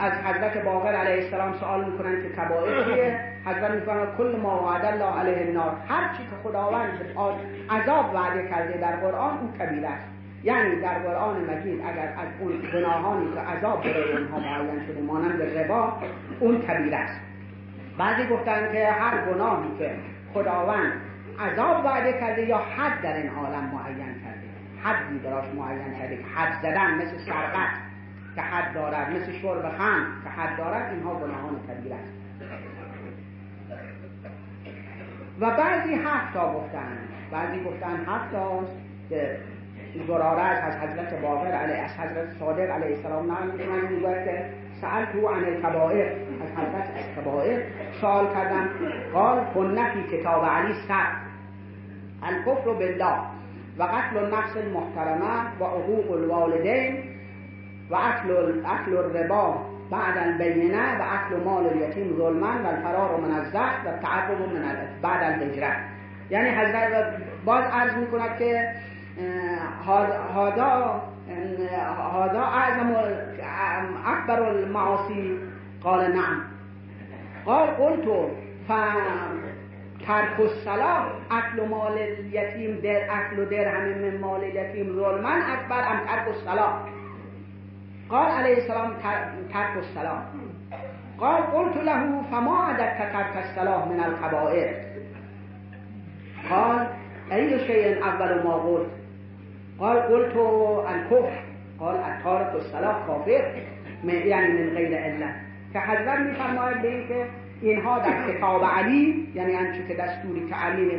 از حضرت باقر علیه السلام سوال می‌کنن که کبائر چیه؟ حضرت میفرماید کل ما وعد الله علیه النار. هر چی که خداوند عذاب وعده کرده در قرآن اون کبیره است. یعنی در قرآن مجید اگر از اون گناهانی که عذاب برای اونها معین شده مانند ربا اون کبیره است. بعضی گفتن که هر گناهی که خداوند عذاب وعده کرده یا حد در این عالم معین کرده؟ حدی براش معین کرده حد زدن مثل سرقت که حد دارد مثل شرب خم که حد دارد اینها گناهان کبیر است. و بعضی هفت تا گفتن بعضی گفتن هفت تاست که زراره از حضرت باقر علیه از حضرت صادق علیه السلام نقل می‌کنن که سأل تو عن الکبائر از حضرت از کبائر سوال کردم. قال کنه کتاب علی سر. الکفر بالله و قتل النفس المحترمه و عقوق الوالدین و اکل, الربا بعد البینه و اکل مال الیتیم ظلما و الفرار من الزحف و تعرض من بعد الهجره. یعنی حضرت باز عرض می‌کند که هذا هذا اعظم اکبر المعاصی قال نعم. قال قلت ترک الصلاة اکل مال الیتیم در اکل درهم من مال الیتیم ظلما اکبر ام ترک الصلاة قال عليه السلام ترك الصلاة قال قلت له فما عددت ترك الصلاة من الكبائر؟ قال أي شيء أول ما قلت؟ قال قلت الكفر. قال التارك الصلاة كافر یعنی من غیر علت. که حضرت میفرماید به این که اینها در کتاب علی یعنی آنچه که دستوری که علی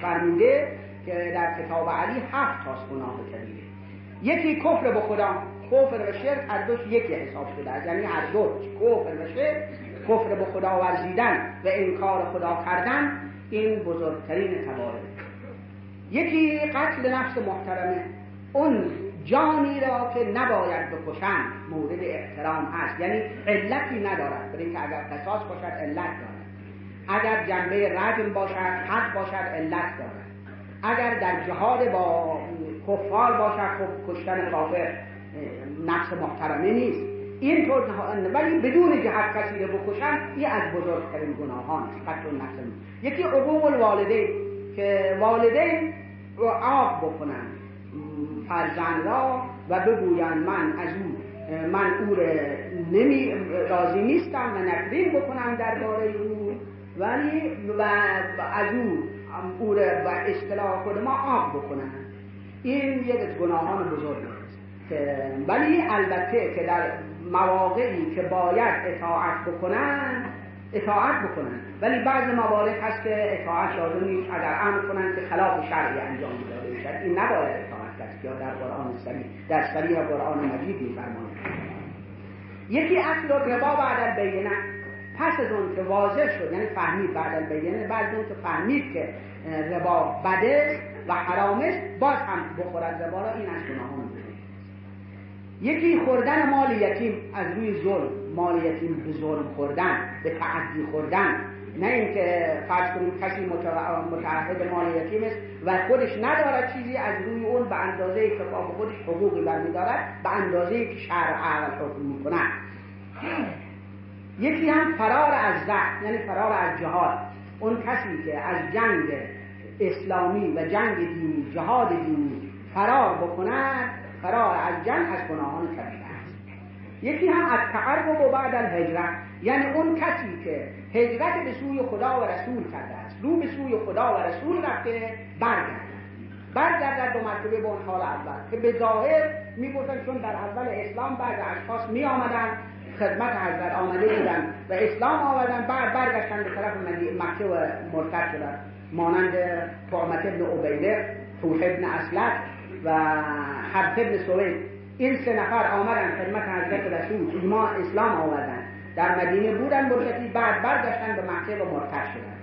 فرموده که در کتاب علی هفت تاست گناه کبیره. یکی کفر به خدا کفر و شرک هر دوش یکی حساب شده است. یعنی هر دو. کفر و شرک کفر به خدا ورزیدن و انکار خدا کردن این بزرگترین کبائر یکی قتل نفس محترمه. اون جانی را که نباید بکشن مورد احترام هست. یعنی علتی ندارد. برای اینکه اگر قصاص باشد علت دارد. اگر جنبه رجم باشد حد باشد علت دارد. اگر در جهاد با کفار باشد خب کشتن کافر نفس محترمه نیست. این طور ولی بدون جهت کسی رو بکشن این از بزرگترین گناهان است. قتل نفس یکی عقوق الوالدین که والدین رو آب بکنن فرزند را و بگویند من از او من او نمی راضی نیستم و نفرین بکنم درباره او. ولی و از او او و اصطلاح خود ما آب بکنم این یک از گناهان بزرگ است. ولی البته که در مواقعی که باید اطاعت بکنن اطاعت بکنن ولی بعض موارد هست که اطاعت لازم نیست اگر امر کنن که خلاف شرعی انجام داده بشد این نباید یا در قرآن سری در سری قرآن مجید میفرماید. یکی اصل ربا بعد البینه پس از اون که واضح شد یعنی فهمید بعد البینه بعد اون که فهمید که ربا بده و حرامش باز هم بخورد ربا را این از گناهان یکی خوردن مال یتیم از روی ظلم مال یتیم به ظلم خوردن به تعدی خوردن. نه اینکه فرض کنیم کسی متعهد مال یتیم است و خودش ندارد چیزی از روی اون به اندازه که خودش حقوقی برمیدارد به اندازه که شرع عقل حکم می‌کند. یکی هم فرار از زهر یعنی فرار از جهاد. اون کسی که از جنگ اسلامی و جنگ دینی جهاد دینی فرار بکند فرار از جنگ از گناهان کبیره است. یکی هم از تعرب و بعد الهجرت یعنی اون کسی که هجرت به سوی خدا و رسول کرده است. رو به سوی خدا و رسول رفته برگرد برگردد دو مرتبه به اون حال اول. که به ظاهر می‌گفتن چون در اول اسلام بعد اشخاص می آمدن خدمت حضرت آمده بودن و اسلام آوردن بعد برگشتن به طرف مکه و مرتد شدن. مانند طعمت ابن عبیده توح ابن اسلت و حبت ابن سوید. این سه نفر آمدن خدمت حضرت رسول. ایمان اسلام آوردن. در مدینه بودن مدتی بعد برگشتن به مکه و مرتد شدن.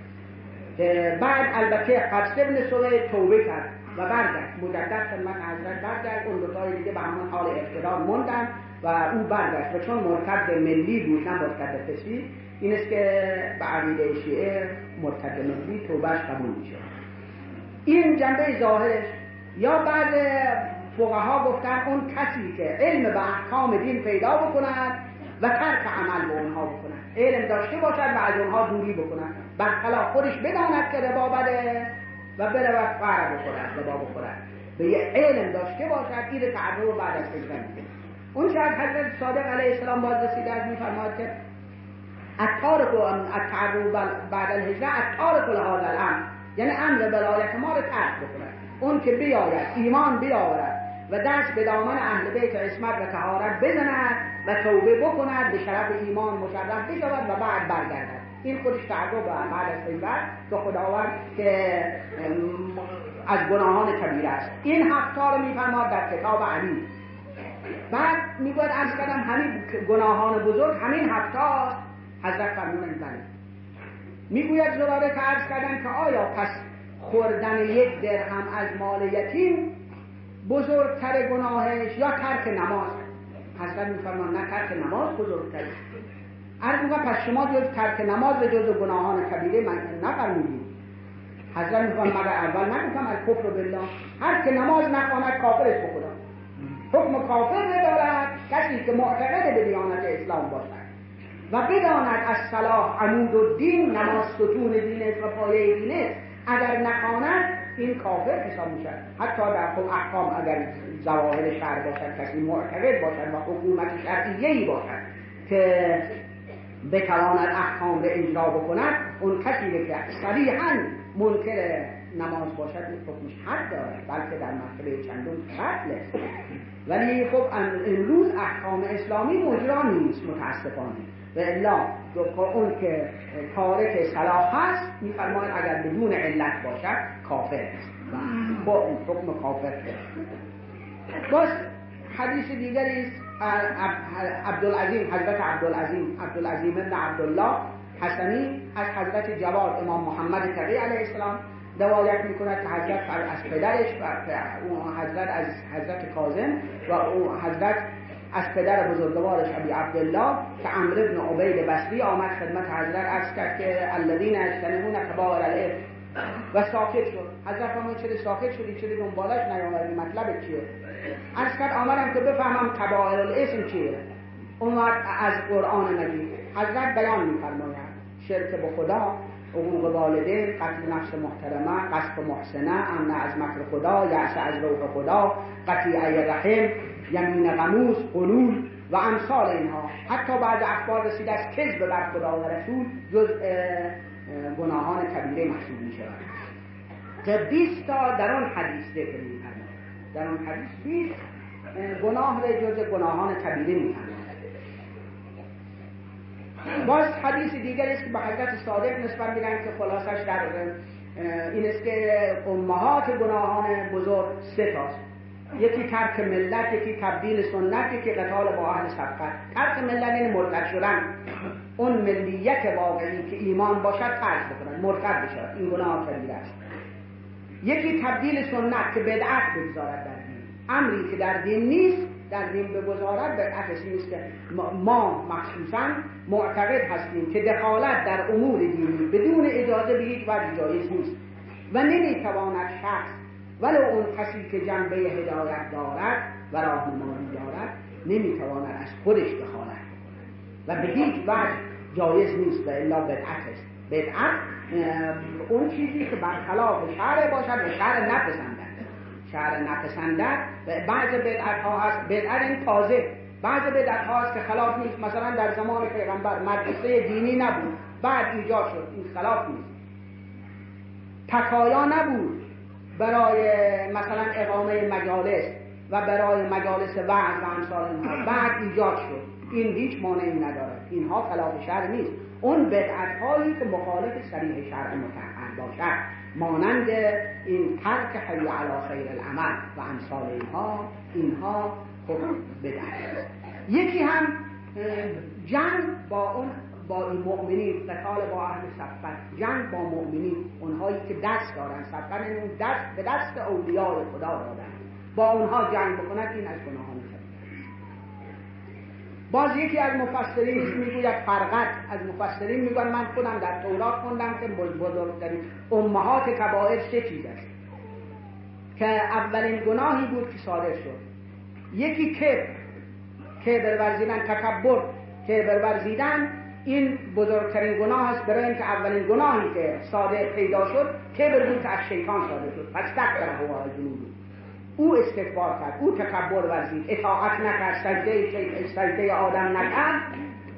بعد البته حبت ابن سوید توبه کرد و برگشت. مجدد خدمت حضرت برگشت. اون دوتای دیگه به همون حال افترار موندن و او برگشت. و چون مرتد ملی بود نه مرتد فسی این است که به عقیده شیعه مرتد ملی توبهش قبول میشه این جنبه ظاهرش یا بعد فقها گفتن اون کسی که علم به احکام دین پیدا بکند و ترک عمل به اونها بکنند علم داشته باشد و از اونها دوری بکنند برخلاف خودش بداند که ربا بده و برود فر بخورد ربا بخورد. به یه علم داشته باشد این تعرض بعد از هجرت اون از حضرت صادق علیه السلام باز رسیده از میفرماد که اتارک التعرض بعد الهجره اتارک لهذا الامر. یعنی امر ولایت ما رو ترک بکند اون که بیاید ایمان بیاورد و دست به دامن اهل بیت عصمت و تهارت بزند و توبه بکند به شرف ایمان مشرف بشود و بعد برگردد. این خودش تعرض بعد از غیبت که خداوند که از گناهان کبیره است. این هفتا رو میفرماد در کتاب علی. بعد می‌گوید از کردم همین گناهان بزرگ همین هفته حضرت فرمودن بله می‌گوید زراره که عرض کردن که آیا پس خوردن یک درهم از مال یتیم بزرگتر گناهش یا ترک نماز؟ حضرت میفرمان نه ترک نماز بزرگتر عرض می‌گوید پس شما جز ترک نماز به جز گناهان کبیره من نفرمودید. حضرت میفرمان مگر اول نگفتم از کفر بالله. هر که نماز نخواند کافرش بخدا حکم کافر ندارد کسی که معتقد به دیانت اسلام باشد. و بداند از صلاح عمود و دین نماز ستون دین و پایه دین اگر نخواند این کافر حساب می‌شد حتی در خود احکام اگر زواهر شهر باشد کسی معتقد باشد و حکومت شرعیه ای باشد که بتواند احکام را اجرا بکند اون کسی که صریحا منکر نماز باشد این حکمش حد دارد بلکه در مرتبه چندم قتل ولی خب امروز احکام اسلامی مجرا نیست متاسفانه. و الا اون که تارک صلاح هست میفرماید اگر بدون علت باشد کافر است با اون حکم کافر باز حدیث دیگری است عبدالعظیم حضرت عبدالعظیم عبدالعظیم ابن عبدالله حسنی از حضرت جواد امام محمد تقی علیه السلام روایت می‌کند که حضرت از پدرش و حضرت از حضرت کاظم و او حضرت از پدر بزرگوارش ابی عبدالله که عمر ابن عبید بصری آمد خدمت حضرت از کرد که الذین اجتنبون کبائر الاثم و ساکت شد. حضرت فرمود چرا ساکت شدی؟ چرا دنبالش نیامدی؟ مطلب چیه؟ از کرد آمدم که بفهمم کبائر الاسم چیه. اومد از قرآن مجید حضرت بیان میفرماید. شرک به خدا. حقوق والدین قتل نفس محترمه قصف محسنه امن از مکر خدا یعص از روح خدا قطیعه رحم یمین غموس قلول و امثال اینها. حتی بعد اخبار رسیده از کذب بر خدا و رسول جز گناهان کبیره محسوب می شود که 20 تا در آن حدیث ذکر می در آن حدیث 20 گناه را جز گناهان کبیره می باز حدیث دیگر است که به حضرت صادق نسبت میدن که خلاصش در این است که امهات گناهان بزرگ سه تاست یکی ترک ملت یکی تبدیل سنت یکی قتال با اهل سبقت. ترک ملت این یعنی مرتد شدن. اون ملیت واقعی که ایمان باشد ترک بکنن مرتد بشد این گناه کبیره است. یکی تبدیل سنت که بدعت بگذارد در دین. امری که در دین نیست در دین بگذارد بدعت نیست که ما مخصوصا معتقد هستیم که دخالت در امور دینی بدون اجازه به هیچ وجه جایز نیست و نمی‌تواند شخص ولو اون کسی که جنبه هدایت دارد و راهنمایی دارد نمی‌تواند از خودش دخالت و به هیچ وجه جایز نیست و الا بدعت است. بدعت اون چیزی که برخلاف شرع باشد و شرع نپسندد. نپسندد و بعض بدعت ها هست. بدعت این تازه بعض بدعت ها هست که خلاف نیست. مثلا در زمان پیغمبر مدرسه دینی نبود. بعد ایجاد شد. این خلاف نیست. تکایا نبود برای مثلا اقامه مجالس و برای مجالس وعظ و امثال اینها. بعد ایجاد شد. این هیچ مانعی ندارد. اینها خلاف شرع نیست. اون بدعت هایی که مخالف سریح شرع متحن باشد. مانند این ترک حی علی خیر العمل و امثال اینها اینها خب بدعت یکی هم جنگ با اون با این مؤمنین قتال با اهل صفت جنگ با مؤمنین اونهایی که دست دارن. صفت اون دست به دست اولیاء خدا دادن. با اونها جنگ بکند این از گناهان. باز یکی از مفسرین می‌گوید فرقت از مفسرین میگن من خودم در تورات خوندم که بزرگترین امهات کبائر سه چیز است. که اولین گناهی بود که صادر شد. یکی کبر کبر ورزیدن تکبر کبر ورزیدن این بزرگترین گناه است برای اینکه اولین گناهی که صادر پیدا شد کبر بود که از شیطان صادر شد. پس تک هوا جنوبی. او استکبار کرد. او تکبر ورزید. اطاعت نکرد سجده سجده آدم نکرد.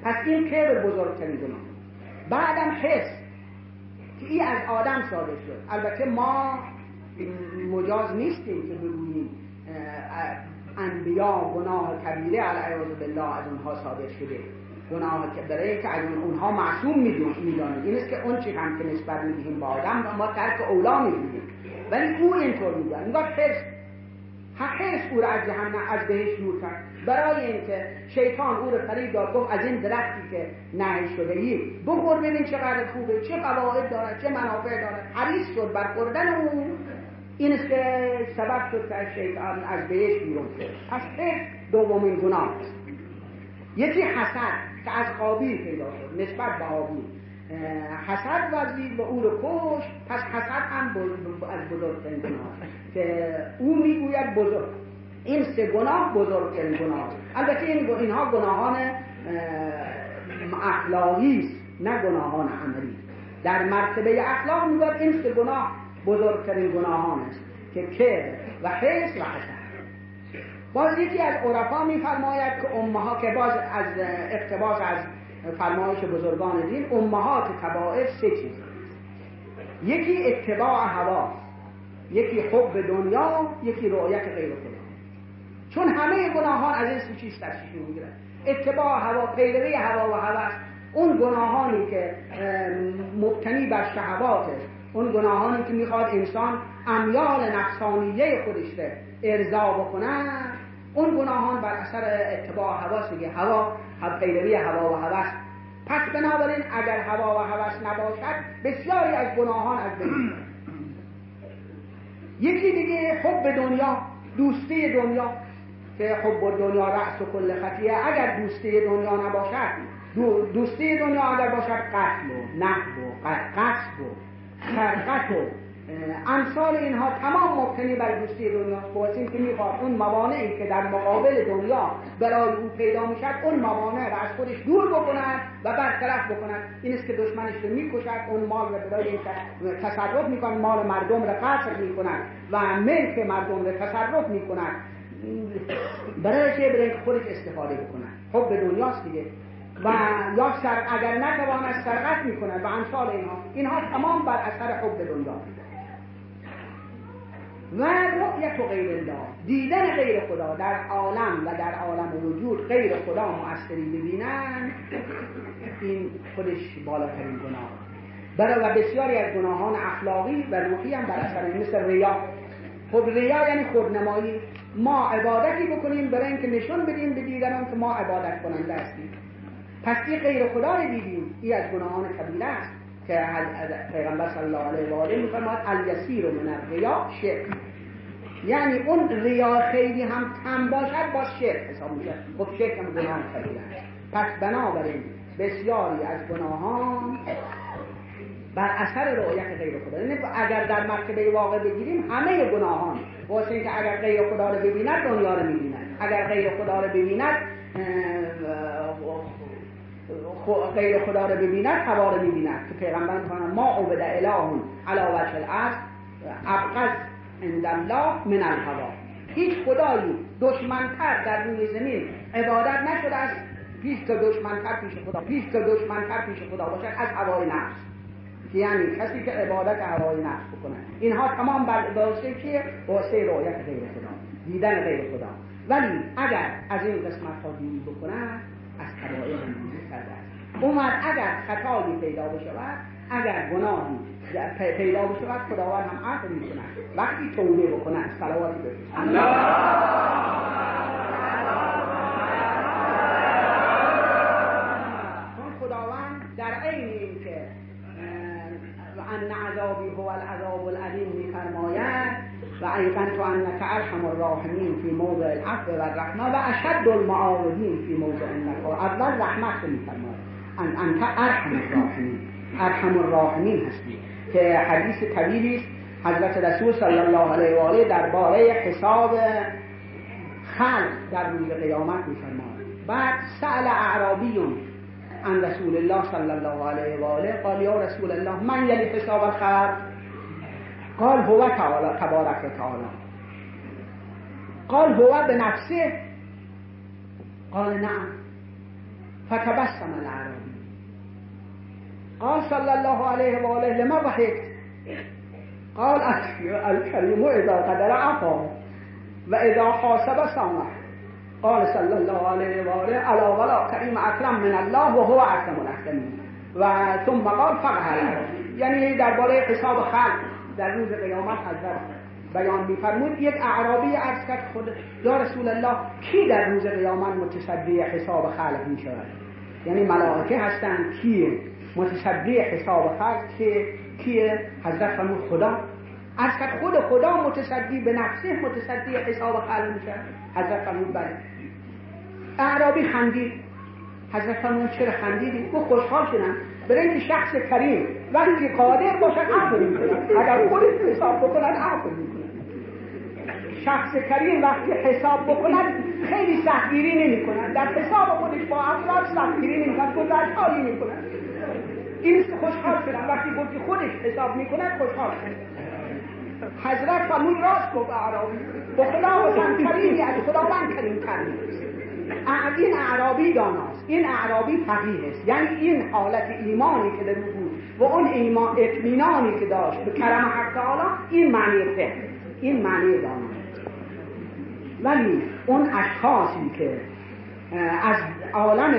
پس این کبر بزرگترین گناه بعدم حس که این از آدم صادر شد. البته ما مجاز نیستیم که بگوییم انبیا گناه کبیره علیه بالله از اونها صادر شده. گناه برای که از اونها معصوم می‌دانیم. این است که اون چی هم که نسبت می‌دهیم با آدم ما ترک اولا می‌دونیم ولی او اینطور میدن میگه حس حقیقش او را از جهنم از بهش دور کرد. برای اینکه شیطان او را فریب داد گفت از این درختی که نهی شده ای بخور ببین چقدر خوبه چه قواعد دارد چه منافع دارد. حریص شد بر خوردن او. این که سبب شد که شیطان از بهش بیرون شد. پس دومین گناه است. یکی حسد که از قابیل پیدا شد نسبت به قابیل حسد وزید و او رو کش پس حسد هم از بزرگترین گناه. که او می‌گوید بزرگ. این سه گناه بزرگترین گناه البته این اینها گناهان اخلاقی است نه گناهان عملی. در مرتبه اخلاق می‌گوید این سه گناه بزرگترین گناهان است. که کبر و حس و حسد. باز یکی از عرفا میفرماید که امها که باز از اقتباس از فرمایش بزرگان دین امهات کبائر سه چیز یکی اتباع هوا یکی حب دنیا یکی رؤیت غیر خدا چون همه گناهان از این سه چیز تشکیل می‌گیرن. اتباع هوا پیروی هوا و هوس اون گناهانی که مبتنی بر شهوات اون گناهانی که می‌خواد انسان امیال نفسانیه خودش رو ارضا بکنه اون گناهان بر اثر اتباع حواس دیگه هوا پیروی هوا و هوس. پس بنابراین اگر هوا و هوس نباشد بسیاری از گناهان از بین یکی دیگه حب دنیا دوستی دنیا که حب دنیا رأس و کل خطیه. اگر دوستی دنیا نباشد دوستی دنیا اگر باشد قتل و نحب و قصب و سرقت و امثال اینها تمام مبتنی بر دوستی دنیا که می‌خواد اون موانعی که در مقابل دنیا برای او پیدا می‌شد اون موانع را از خودش دور بکند و برطرف بکند این است که دشمنش رو می‌کشد اون مال را برای تصرف می‌کند مال مردم را قصر می‌کند و ملک مردم را تصرف می‌کند. برای چه برای خودش استفاده بکنن حب دنیاست دیگه. و یا سر اگر نتواند سرقت می‌کنن و امثال اینها اینها تمام بر اثر حب دنیا و رؤیت غیر الله دیدن غیر خدا در عالم و در عالم وجود غیر خدا مؤثری ببینن این خودش بالاترین گناه. برای و بسیاری از گناهان اخلاقی و روحی هم بر اثر مثل ریا. خب ریا یعنی خودنمایی ما عبادتی بکنیم برای اینکه نشون بدیم به دیگران که ما عبادت کننده هستیم. پس این غیر خدا رو دیدیم. این از گناهان کبیره است. که پیغمبر صلی الله علیه و آله میفرماد الیسیر من الریا شرک. یعنی اون ریا خیلی هم کم باشد با شرک حساب میشه خب شرک هم گناه کبیره است. پس بنابراین بسیاری از گناهان بر اثر رؤیت غیر خدا. یعنی اگر در مرتبه واقع بگیریم همه گناهان. واسه اینکه اگر غیر خدا رو ببیند دنیا رو می‌بیند. اگر غیر خدا رو ببیند غیر خدا رو ببیند هوا رو می‌بیند. که پیغمبر میفرماید ما عبد اله علی وجه الارض ابقض عند الله من الهوا. هیچ خدایی دشمنتر در روی زمین عبادت نشده است. پیش که دشمنتر پیش خدا پیش که دشمنتر پیش خدا باشد از هوای نفس. یعنی کسی که عبادت هوای نفس بکنه. اینها تمام بر واسه که واسه رؤیت غیر خدا. دیدن غیر خدا. ولی اگر از این قسمت ها دوری بکنه کبائر دوری کرده اومد اگر خطایی پیدا بشود اگر گناهی پیدا بشود خداوند هم عفو می‌کنه وقتی توبه بکنه صلواتی بفرست. خداوند در عین اینکه ان عذابی هو العذاب و ایقن تو انک ارحم الراحمین فی موضع العفو و الرحمه و اشد المعاودین فی موضع النفع اول رحمت رو میفرماید ان انت ارحم الراحمین. ارحم الراحمین هستی. که حدیث طویلی است. حضرت رسول صلی الله علیه و آله درباره حساب خلق در روز قیامت میفرماید. بعد سأل اعرابیون عن رسول الله صلى الله عليه وآله قال يا رسول الله من يلي حساب الخلق؟ قال هو تعالى تبارك وتعالى قال هو بنفسه قال نعم. فتبسم العربي قال صلى الله عليه وآله لما ضحكت قال الكريم إذا قدر عفا وإذا حاسب سامح قال صلی الله علیه و آله علا ولا کریم اکرم من الله و هو اکرم الاکرمین. و ثم قال فقه یعنی درباره حساب خلق. در روز قیامت حضرت بیان میفرمود یک اعرابی عرض کرد خود یا رسول الله کی در روز قیامت متصدی حساب خلق می شود یعنی ملائکه هستند کیه؟ متصدی حساب خلق که کیه؟ حضرت فرمود خدا. از کرد خود خدا متصدی به نفسه متصدی حساب خلق میشه حضرت فرمود بله. اعرابی خندید. حضرت فرمود چرا خندیدی؟ گفت خوشحال شدم. برای اینکه شخص کریم وقتی قادر باشد عفو می‌کنه اگر خودش حساب بکند عفو می‌کنه شخص کریم وقتی حساب بکند خیلی سختگیری نمی کند در حساب خودش با افراد سختگیری نمی کند گذشت حالی می کند این خوشحال شدم وقتی گفتی خودش حساب می کند خوشحال شدم حضرت فرمود راست گفت اعرابی. به خدا و کریمی از خداوند کریم کریم. این اعرابی داناست. این اعرابی فقیه است یعنی این حالت ایمانی که در و اون ایمان اطمینانی که داشت به کرم حق تعالی این معنی فقه این معنی داناست ولی اون اشخاصی که از عالم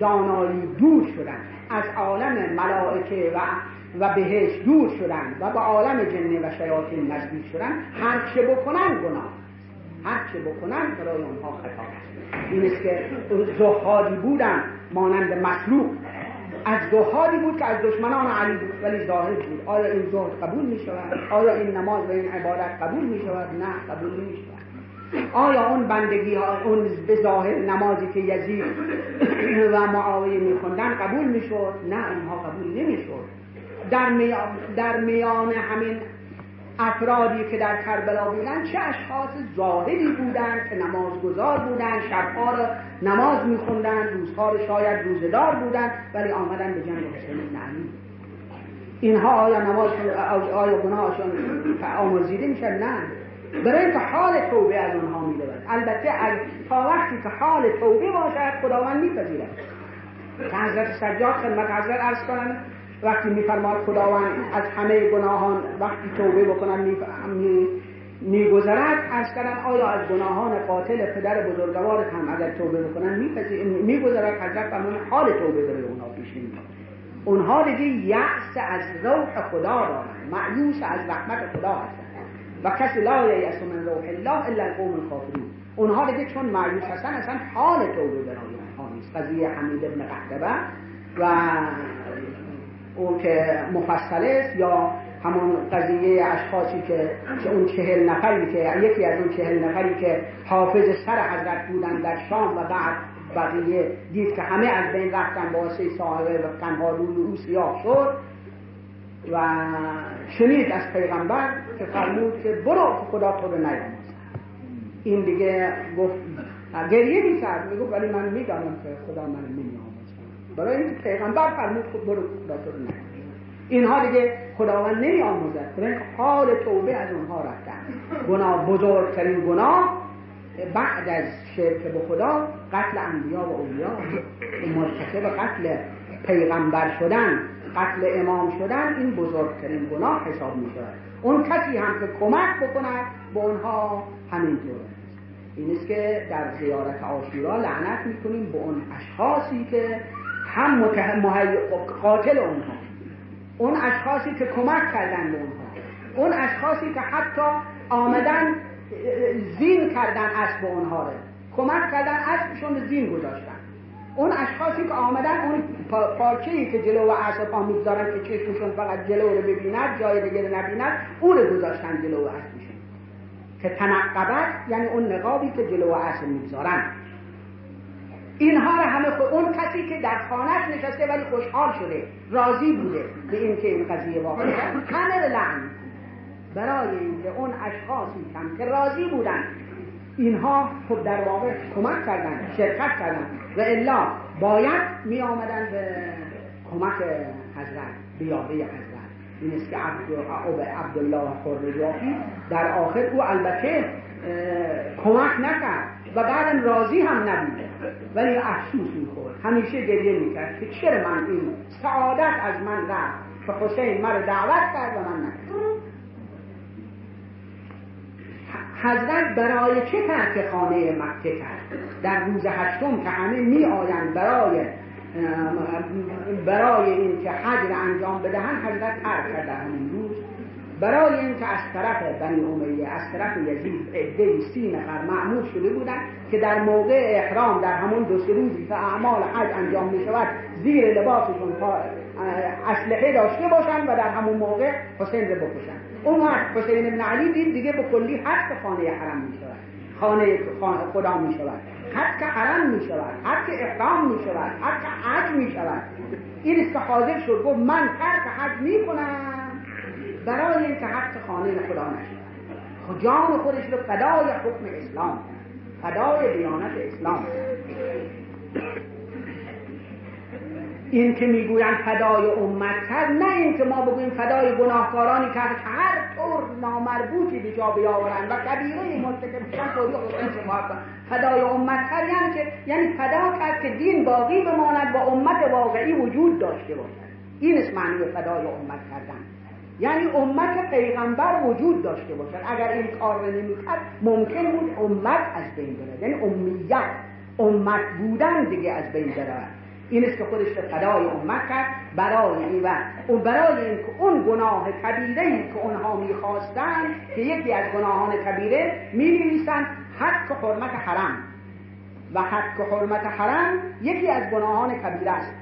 دانایی دور شدن از عالم ملائکه و و بهش دور شدن و به عالم جنه و شیاطین نزدیک شدن هر چه بکنن گناه. هر چه بکنن برای اونها خطا این است که زهادی بودن مانند مخلوق از زهادی بود که از دشمنان علی بود ولی ظاهر بود. آیا این زهد قبول می شود آیا این نماز و این عبادت قبول می شود نه قبول نمی شود آیا اون بندگی ها اون به ظاهر نمازی که یزید و معاویه می خوندن قبول می شد نه اونها قبول نمی میان, در میان همین افرادی که در کربلا بودن چه اشخاص ظاهری بودند که نمازگزار بودند شبها را نماز میخوندند روزها رو شاید روزدار بودند ولی آمدن به جنگ حسین علی. اینها آیا نماز آیا گناهشون آمرزیده میشن نه. برای اینکه حال توبه از اونها می‌رود. البته از تا وقتی که حال توبه باشد خداوند میپذیرد. که حضرت سجاد خدمت حضرت ارز کنن وقتی میفرماد خداوند از همه گناهان وقتی توبه بکنن میگذرد از کردن آیا از گناهان قاتل پدر بزرگوار هم اگر توبه بکنن میگذرد؟ حضرت فرمان حال توبه برای اونها پیش نمیاد اونها دیگه یأس از روح خدا دارن معیوس از رحمت خدا هستن و کسی لا یأس من روح الله الا القوم الکافرون اونها دیگه چون معیوس هستن اصلا حال توبه برای اونها نیست. قضیه حمید ابن قحطبه و اون که مفصل است یا همون قضیه اشخاصی که اون چهل نفری که یکی از اون چهل نفری که حافظ سر حضرت بودن در شام و بعد بقیه دید که همه از بین رفتن با سه صاحبه و تنها روی او سیاه شد و شنید از پیغمبر که فرمود که برو خدا تو رو این دیگه گفت گریه می‌کرد می‌گفت ولی من می‌دانم که خدا من نمیآموزد برای این پیغمبر فرمود خود برو خدا تو رو اینها دیگه خداوند نمی آموزد برای حال توبه از اونها رفتن. گناه بزرگترین گناه بعد از شرک به خدا قتل انبیا و اولیا مرتکب قتل پیغمبر شدن قتل امام شدن این بزرگترین گناه حساب می شود اون کسی هم که کمک بکند به اونها همینطور این است که در زیارت آشورا لعنت می‌کنیم به اون اشخاصی که هم قاتل اونها اون اشخاصی که کمک کردن به اونها. اون اشخاصی که حتی آمدن زین کردن اسب اونها رو. کمک کردن اسبشون زین گذاشتن. اون اشخاصی که آمدن اون پارچه ای که جلو و اسب پا می‌گذارن که چشمشون فقط جلو رو ببیند جای دیگه رو نبیند اون رو گذاشتن جلو و اسبشون. که تنقبت یعنی اون نقابی که جلو و اسب می‌گذارن. اینها رو همه خود اون کسی که در خانهش نشسته ولی خوشحال شده راضی بوده به اینکه این قضیه واقع همه لعن. برای اینکه اون اشخاصی هم که راضی بودن اینها خب در واقع کمک کردن شرکت کردن و الا باید می آمدن به کمک حضرت بیابه حضرت. این است که عبدالله خرجافی در آخر او البته کمک نکرد. و بعدم راضی هم نبود ولی افسوس می‌خورد. همیشه گریه می‌کرد که چرا من این سعادت از من رفت که حسین مرا دعوت کرد و من نکرد. حضرت برای چه ترک خانه مکه کرد؟ در روز هشتم که همه می آیند برای برای این که حج انجام بدهن حضرت ترک کرد در همین برای اینکه از طرف بنی امیه از طرف یزید عده سی نفر معمول شده بودند که در موقع احرام در همون دو سه روزی که اعمال حج انجام می شود زیر لباسشون اسلحه داشته باشند و در همون موقع حسین رو بکشند. اون وقت حسین ابن علی دید دیگه به کلی حق خانه حرم می شود خانه خدا می شود حق حرم می شود حق احرام می شود حق حج می شود این است که شد گفت من ترک حج می کنم برای اینکه حق خانه خدا نشد خود جان خودش رو فدای حکم اسلام فدای دیانت اسلام این که می‌گویند فدای امت کرد نه این که ما بگوییم فدای گناهکارانی که هر طور نامربوطی به جا بیاورند و کبیره مرتکب شدن فدای امت کرد یعنی که یعنی فدا کرد که دین باقی بماند و امت واقعی وجود داشته باشد. این است معنی فدای امت کردن یعنی امت پیغمبر وجود داشته باشد. اگر این کار رو نمی‌کرد ممکن بود امت از بین بره. یعنی امیت امت بودن دیگه از بین بره. این است که خودش رو فدای امت کرد. برای این و برای این که اون گناه کبیره ای که اونها می‌خواستن که یکی از گناهان کبیره می نویسن حق حرمت حرم. و حق حرمت حرم یکی از گناهان کبیره است.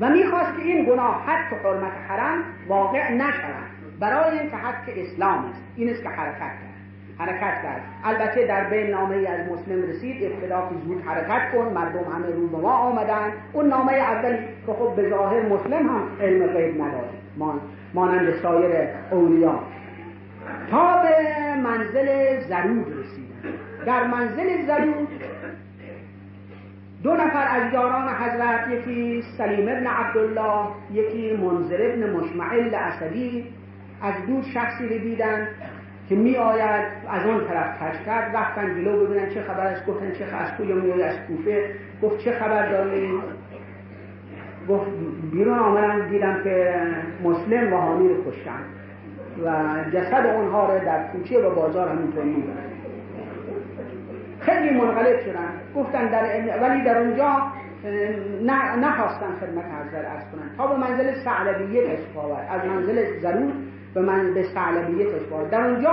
و می‌خواست که این گناه حق حرمت حرم واقع نشود. برای اینکه حق اسلام است. این است که حرکت کرد. حرکت کرد. البته در بین نامه ای از مسلم رسید ابتدا که زود حرکت کن مردم همه رو به ما آمدن. اون نامه اولی که خب به ظاهر مسلم هم علم غیب نداشت مانند سایر اولیا تا به منزل زرود رسیدن. در منزل زرود دو نفر از یاران حضرت یکی سلیم ابن عبدالله یکی منظر ابن مشمعل اسدی از دور شخصی رو دیدن که می آید از آن طرف کش کرد رفتن جلو ببینن چه خبر است گفتن چه از کجا می از کوفه گفت چه خبر داری گفت بیرون آمدم دیدم که مسلم و حامی رو کشتن و جسد اونها رو در کوچه و بازار همینطور می‌برن خیلی منقلب شدن. گفتن در ولی در اونجا نخواستن خدمت حضرت ارز کنن. تا به منزل سعلبیه تشریف از منزل ضرور به من به سعلبیه تشریف در اونجا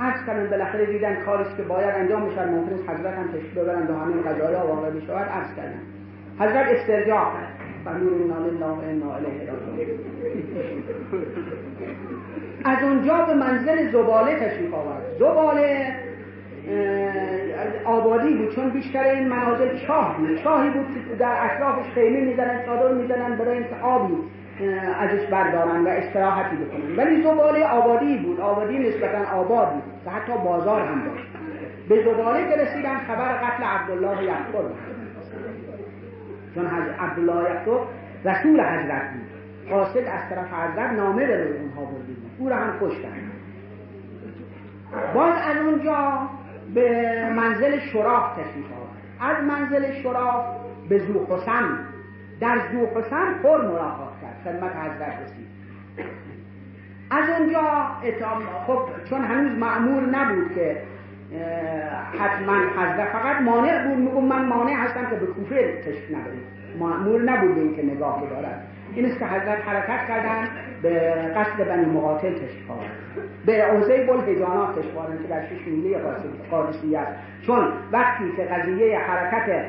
عرض کردن بالاخره دیدن کاریش که باید انجام می‌شد ممکن است حضرت هم تشریف ببرند و همین قضایا واقع بشود. عرض کردن. حضرت استرجاع کرد. فنور اینا لله و انا الیه از اونجا به منزل زباله تشریف زباله آبادی بود چون بیشتر این منازل چاه بود. چاهی بود که در اطرافش خیمه می‌زنن چادر می‌زنن برای اینکه آبی ازش بردارن و استراحتی بکنن. ولی زباله آبادی بود. آبادی نسبتا آباد بود. و حتی بازار هم داشت به زباله که رسیدن خبر قتل عبدالله یعقوب. چون عبدالله یعقوب رسول حضرت بود. قاصد از طرف حضرت نامه به اونها برده بود او را هم کشتن. باز از اونجا به منزل شراف تشریف آورد. از منزل شراف به زوحسن در زوحسن پر ملاقات کرد. خدمت حضرت رسید. از اونجا خب چون هنوز معمول نبود که حتما حضرت فقط مانع بود میگم من مانع هستم که به کوفه تشریف نبرید معمول نبود به اینکه نگاه دارد این است که حضرت حرکت کردن به قصد بنی مقاتل تشریف به عزیب الهجانات تشریف که در شش میله قادسیه است چون وقتی که قضیه حرکت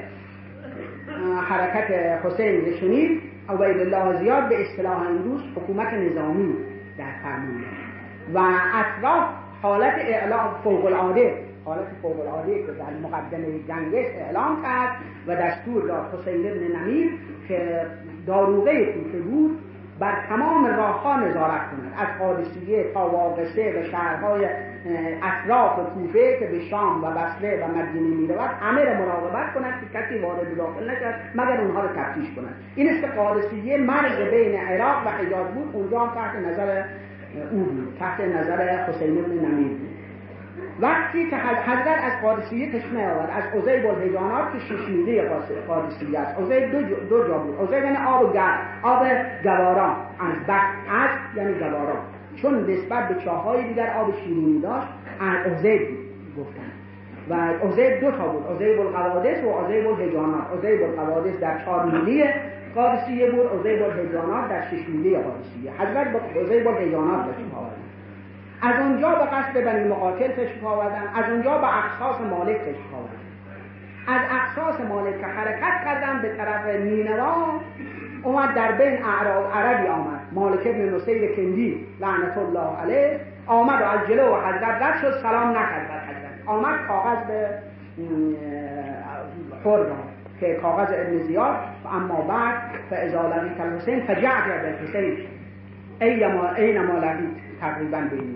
حرکت حسین شنید عبید الله زیاد به اصطلاح امروز حکومت نظامی در فرمون و اطراف حالت اعلام فوق العاده حالت فوق العاده که در مقدمه جنگش اعلام کرد و دستور داد حسین ابن نمیر که داروغه کوفه بود بر تمام راهها نظارت کند. از قادسیه تا واقسه و شهرهای اطراف کوفه که به شام و بصره و مدینه می رود همه را مراقبت کند که کسی وارد داخل نشد مگر اونها را تفتیش کند. این است که قادسیه مرز بین عراق و حجاز بود. اونجا تحت نظر او بود تحت نظر حسین بن نمیر بود. وقتی که حضرت از قادسیه تشمه آورد از عزیب الهجانات که شش میده قادسیه است. عزیب دو, دو جا بود. عزیب یعنی آب گر آب گواران. از بک از یعنی گواران. چون نسبت به چاهای دیگر آب شیرینی داشت از عزیب گفتن. و عزیب دو تا بود. عزیب القوادس و عزیب الهجانات عزیب القوادس در چهار میله قادسیه بود. عزیب الهجانات در شش میله قادسیه حضرت به عزیب الهجانات آورد از اونجا به قصد بنی مقاتل تشریف آوردن از اونجا به اقصاص مالک تشریف آوردن. از اقصاص مالک که حرکت کردن به طرف نینوا اومد در بین اعراب عربی آمد. مالک ابن نصیر کندی لعنت الله علیه آمد و از جلو و حضرت رد شد سلام نکرد بر حضرت. آمد کاغذ به خورد که کاغذ ابن زیاد. اما بعد فاذا لقیت الحسین فجعت به حسین ای ما لقیت تقریبا به این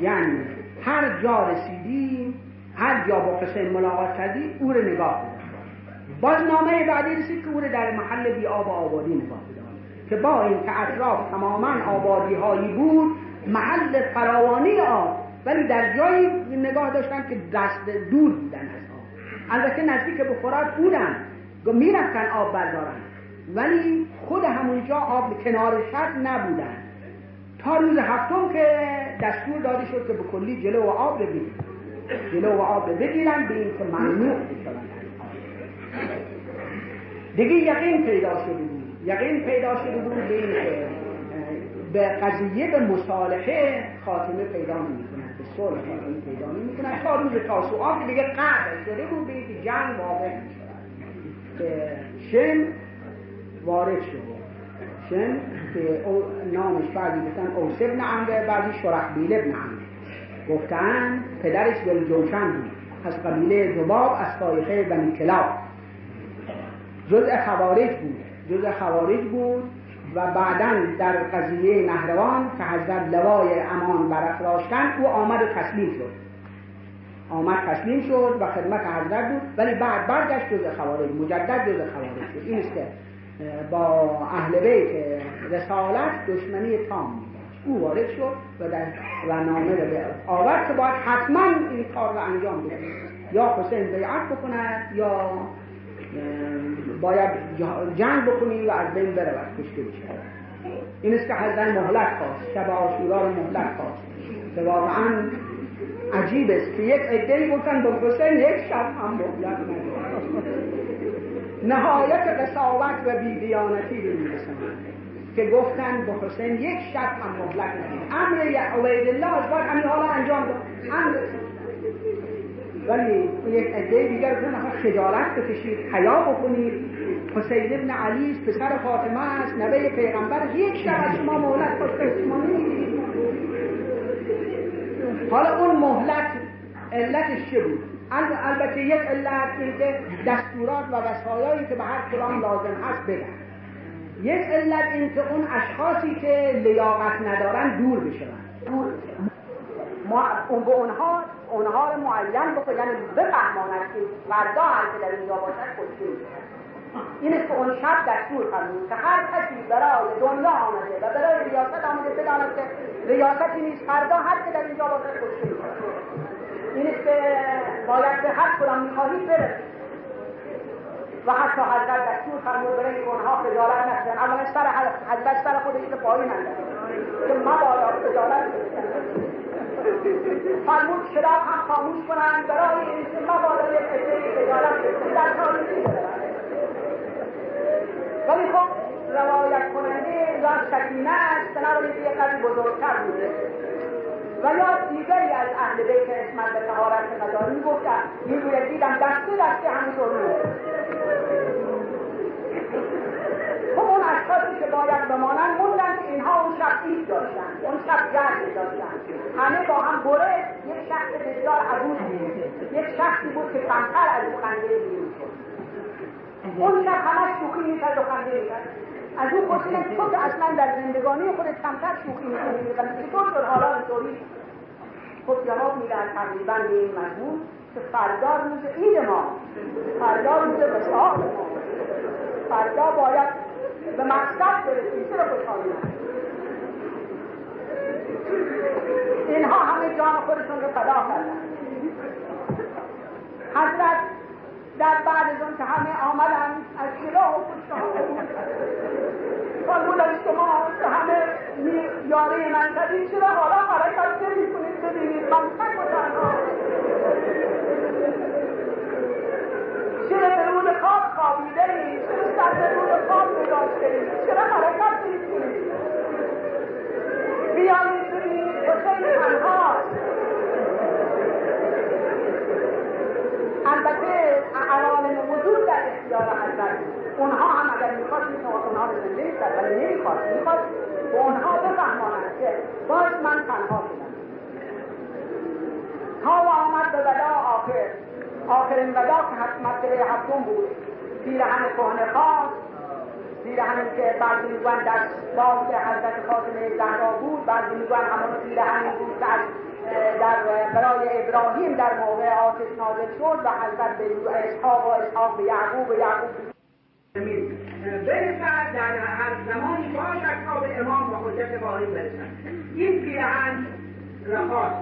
یعنی هر جا رسیدی هر جا با حسین ملاقات کردی او رو نگاه بدار باز نامه بعدی رسید که او رو در محل بی آب و آبادی نگاه که با این که اطراف تماما آبادی هایی بود محل فراوانی آب. ولی در جایی نگاه داشتن که دست دور بودن از آب. البته نزدیک به فرات بودن. می‌رفتن آب بردارن. ولی خود همونجا آب کنار شد نبودن. تا روز هفتم که دستور داده شد که به کلی جلو و آب بگیرن. جلو و آب بگیرن به این که ممنوع بشوند دیگه یقین پیدا شده بود. یقین پیدا شده بود به این که به قضیه به مصالحه خاتمه پیدا نمی به صلح خاتمه پیدا نمی کنند تا روز تاسوعا که دیگه قطع شده بود به که جنگ واقع می شود که شن وارد شد. شن که نامش بعضی گفتن اوس ابن عمره بعضی شرحبیل ابن عمره گفتن پدرش جوشن بود. از قبیله زباب از طایفه بنی کلاب. جزء خوارج بود. جزء خوارج بود و بعدا در قضیه نهروان که حضرت لوای امان برافراشتن او آمد و تسلیم شد. آمد تسلیم شد و خدمت حضرت بود. ولی بعد برگشت جز خوارج. مجدد جز خوارج شد این است با اهل بیت رسالت دشمنی تام او وارد شد و در و نامه رو آورد که باید حتما این کار رو انجام بده. یا حسین بیعت بکند یا باید جنگ بکنیم و از بین برود کشته بشه. این است که حضرت مهلت خواست. شب آشورا رو مهلت خواست. که واقعا عجیب است که یک عده‌ای گفتن به حسین یک شب هم مهلت نهایت قصاوت و بیدیانتی رو می‌رسند که گفتن به حسین یک شب هم مهلت ندید امر عبید الله از باید همین حالا انجام داد. امر ولی یک عده دیگر گفتن خجالت بکشید حیا بکنید. حسین ابن علی پسر فاطمه است نوه پیغمبر یک شب از شما مهلت خواسته حالا اون مهلت علتش چه بود؟ البته یک علت این که دستورات و وسایایی که به هر کلام لازم هست بدن. یک علت این که اون اشخاصی که لیاقت ندارن دور بشن. ما اون به اونها اونها رو معین بکن. یعنی بفهماند که فردا هر که در اینجا باشد این است که اون شب دستور فرمود که هر کسی برای دنیا آمده و برای ریاست آمده بداند که ریاستی نیست. فردا هر که در اینجا باشد کشته این است که باید به هر کدام می‌خواهید برسید و حتی حضرت دستور فرمود برای اینکه اونها خجالت نکنن اولا سر حضرت سر خودش که پایین اندازه که مبادا خجالت فرمود چراغ هم خاموش کنند برای اینکه مبادا یک عده خجالت در تاریخی ولی خب روایت کننده یا سکینه است. بنابراین یک قدر بزرگتر بوده. و یا دیگری از اهل بیت اسمت به تهارت نداری می‌گفتن می‌گوید دیدم دسته دسته همینطور خب اون اشخاصی که باید بمانند موندن که اینها اون شب ایست داشتن اون شب جرد داشتن. همه با هم بره یک شخص بسیار عبود یک شخصی بود که کمتر از او خنده بیرون شد اون شب همش شوخی می‌کرد و خنده می‌کرد. از اون پرسیدن که تو که اصلا در زندگانی خودت کمتر شوخی می‌کنی چطور شد حالا اینطوری خب جواب میدن تقریبا به این مضمون که فردا روز عید ما. فردا روز وساق ما. فردا باید به مقصد برسیم. چرا خوشحالی اینها همه جان خودشون رو فدا کردن. حضرت در بعد از اون که همه آمدن از شلا و فرمودن شما که همه یاره من شدید چرا حالا حرکت نمی کنید ببینید؟ من تک تنها چرا به رود خواب خوابیده ای چرا سر به رود خواب گذاشته ای چرا حرکت نمی کنید بیایید ببینید حسین تنهاست البته عوامل وجود در اختیار حضرت اونها هم اگر می‌خواست. می‌تونه اونها رو زنده می‌کرد ولی نمی‌خواست می‌خواست به اونها بفهمانند که باز من تنها شدم تا و آمد به ودا آخر آخرین ودا که مرتبه هفتم بود پیرهن کهنه خواست پیرهن که بعضی میگوان در باز حضرت فاطمه زهرا بود بعضی میگوان همون پیرهنی بود که در برای ابراهیم در موقع آتش نازل شد و حضرت به اسحاق و اسحاق به یعقوب و یعقوب برسد در هر زمانی باشد تا به امام و حجت باقی برسد. این پیرهن رخاست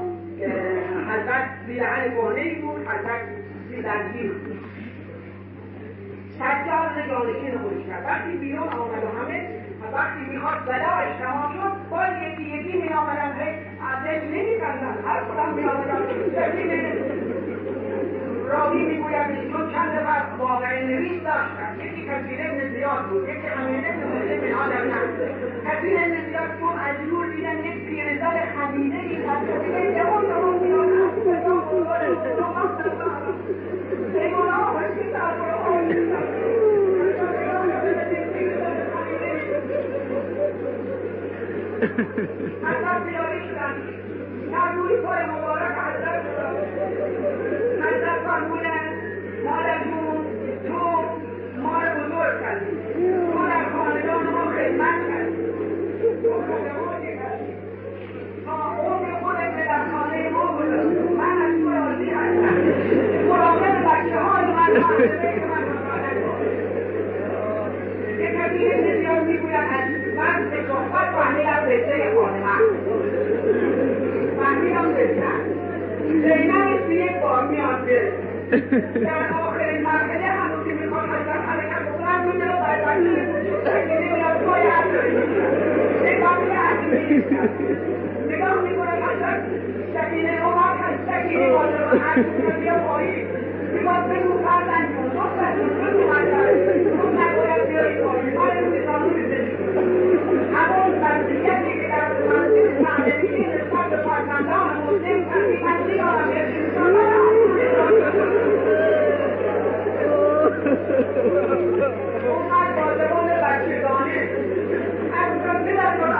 حضرت پیرهن کهنه بود حضرت در بود. سجاد جانشین خودش کرد. وقتی بیرون آمد و همه وقتی می‌خواد بلاش تمام شد باز یکی یکی می آمدن از نمی کردن هر کدام می آمدن راوی می‌گوید چون چند نفر واقع نویس داشتن؟ یکی کثیر ابن زیاد بود یکی امیر ابن مسلم من آدم کثیر ابن زیاد چون از دور دیدن یک پیرزن خمیده ای حضرت بیاری شدن در روی پای مبارک حضرت حضرت فرمودن مادر جون تو ما رو بزرگ کردی تو خاندان ما خدمت کردی. تا عمر خودت به ما بزرگ من از تو راضی هستم. مراقب بچه میانده در آخرین مرحله هنوز که می‌خواد از حرکت بکنم میده و باید از پای نگاه به عزیزی نگاه می‌کنم اصلا سکینه عمر هست سکینه قادر هست بیا پایین می‌خواد بگو فرزن کن صحبت کن بگو فرزن تو نباید بیاری پایین حال نظامی بزنی همان وضعیت دیگه اومد بازرگان بچگانه از اونجا بدن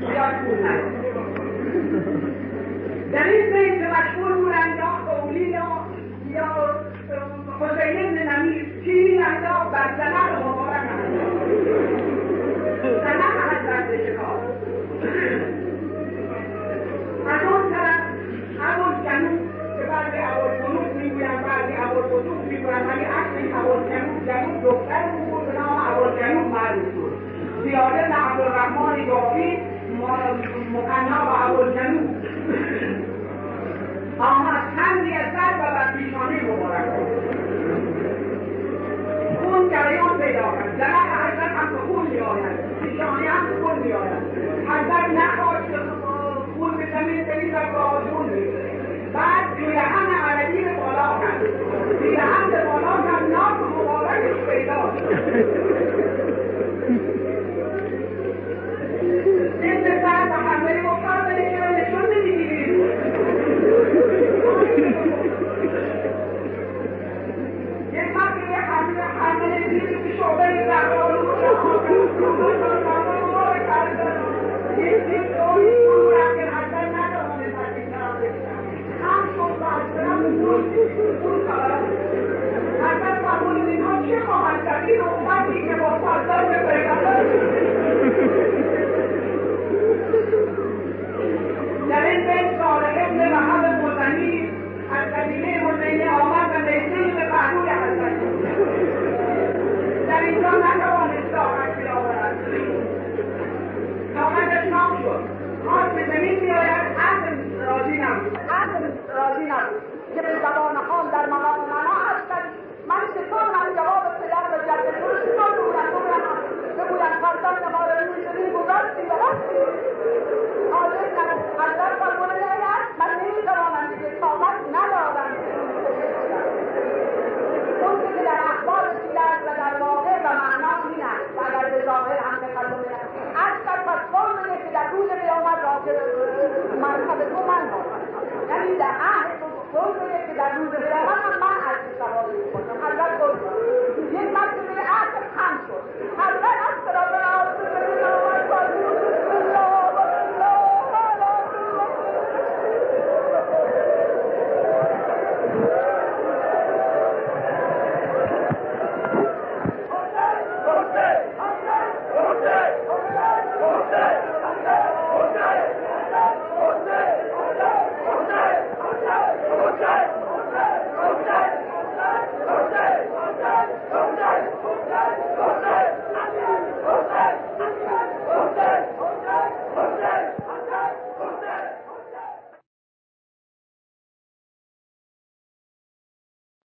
Sehr gut, nein. الرحمن یعطی مقنا و ابوالجنوب آمد تن از سر و بر پیشانی مبارک خون جریان پیدا کرد. جنب حضرت هم به خون می آید. پیشانی هم به خون می آید. حضرت نخواست خون به زمین بریزد و آسون بعد پیرهن علوی به بالا کرد. پیرهن به بالا کرد ناک مبارکش پیدا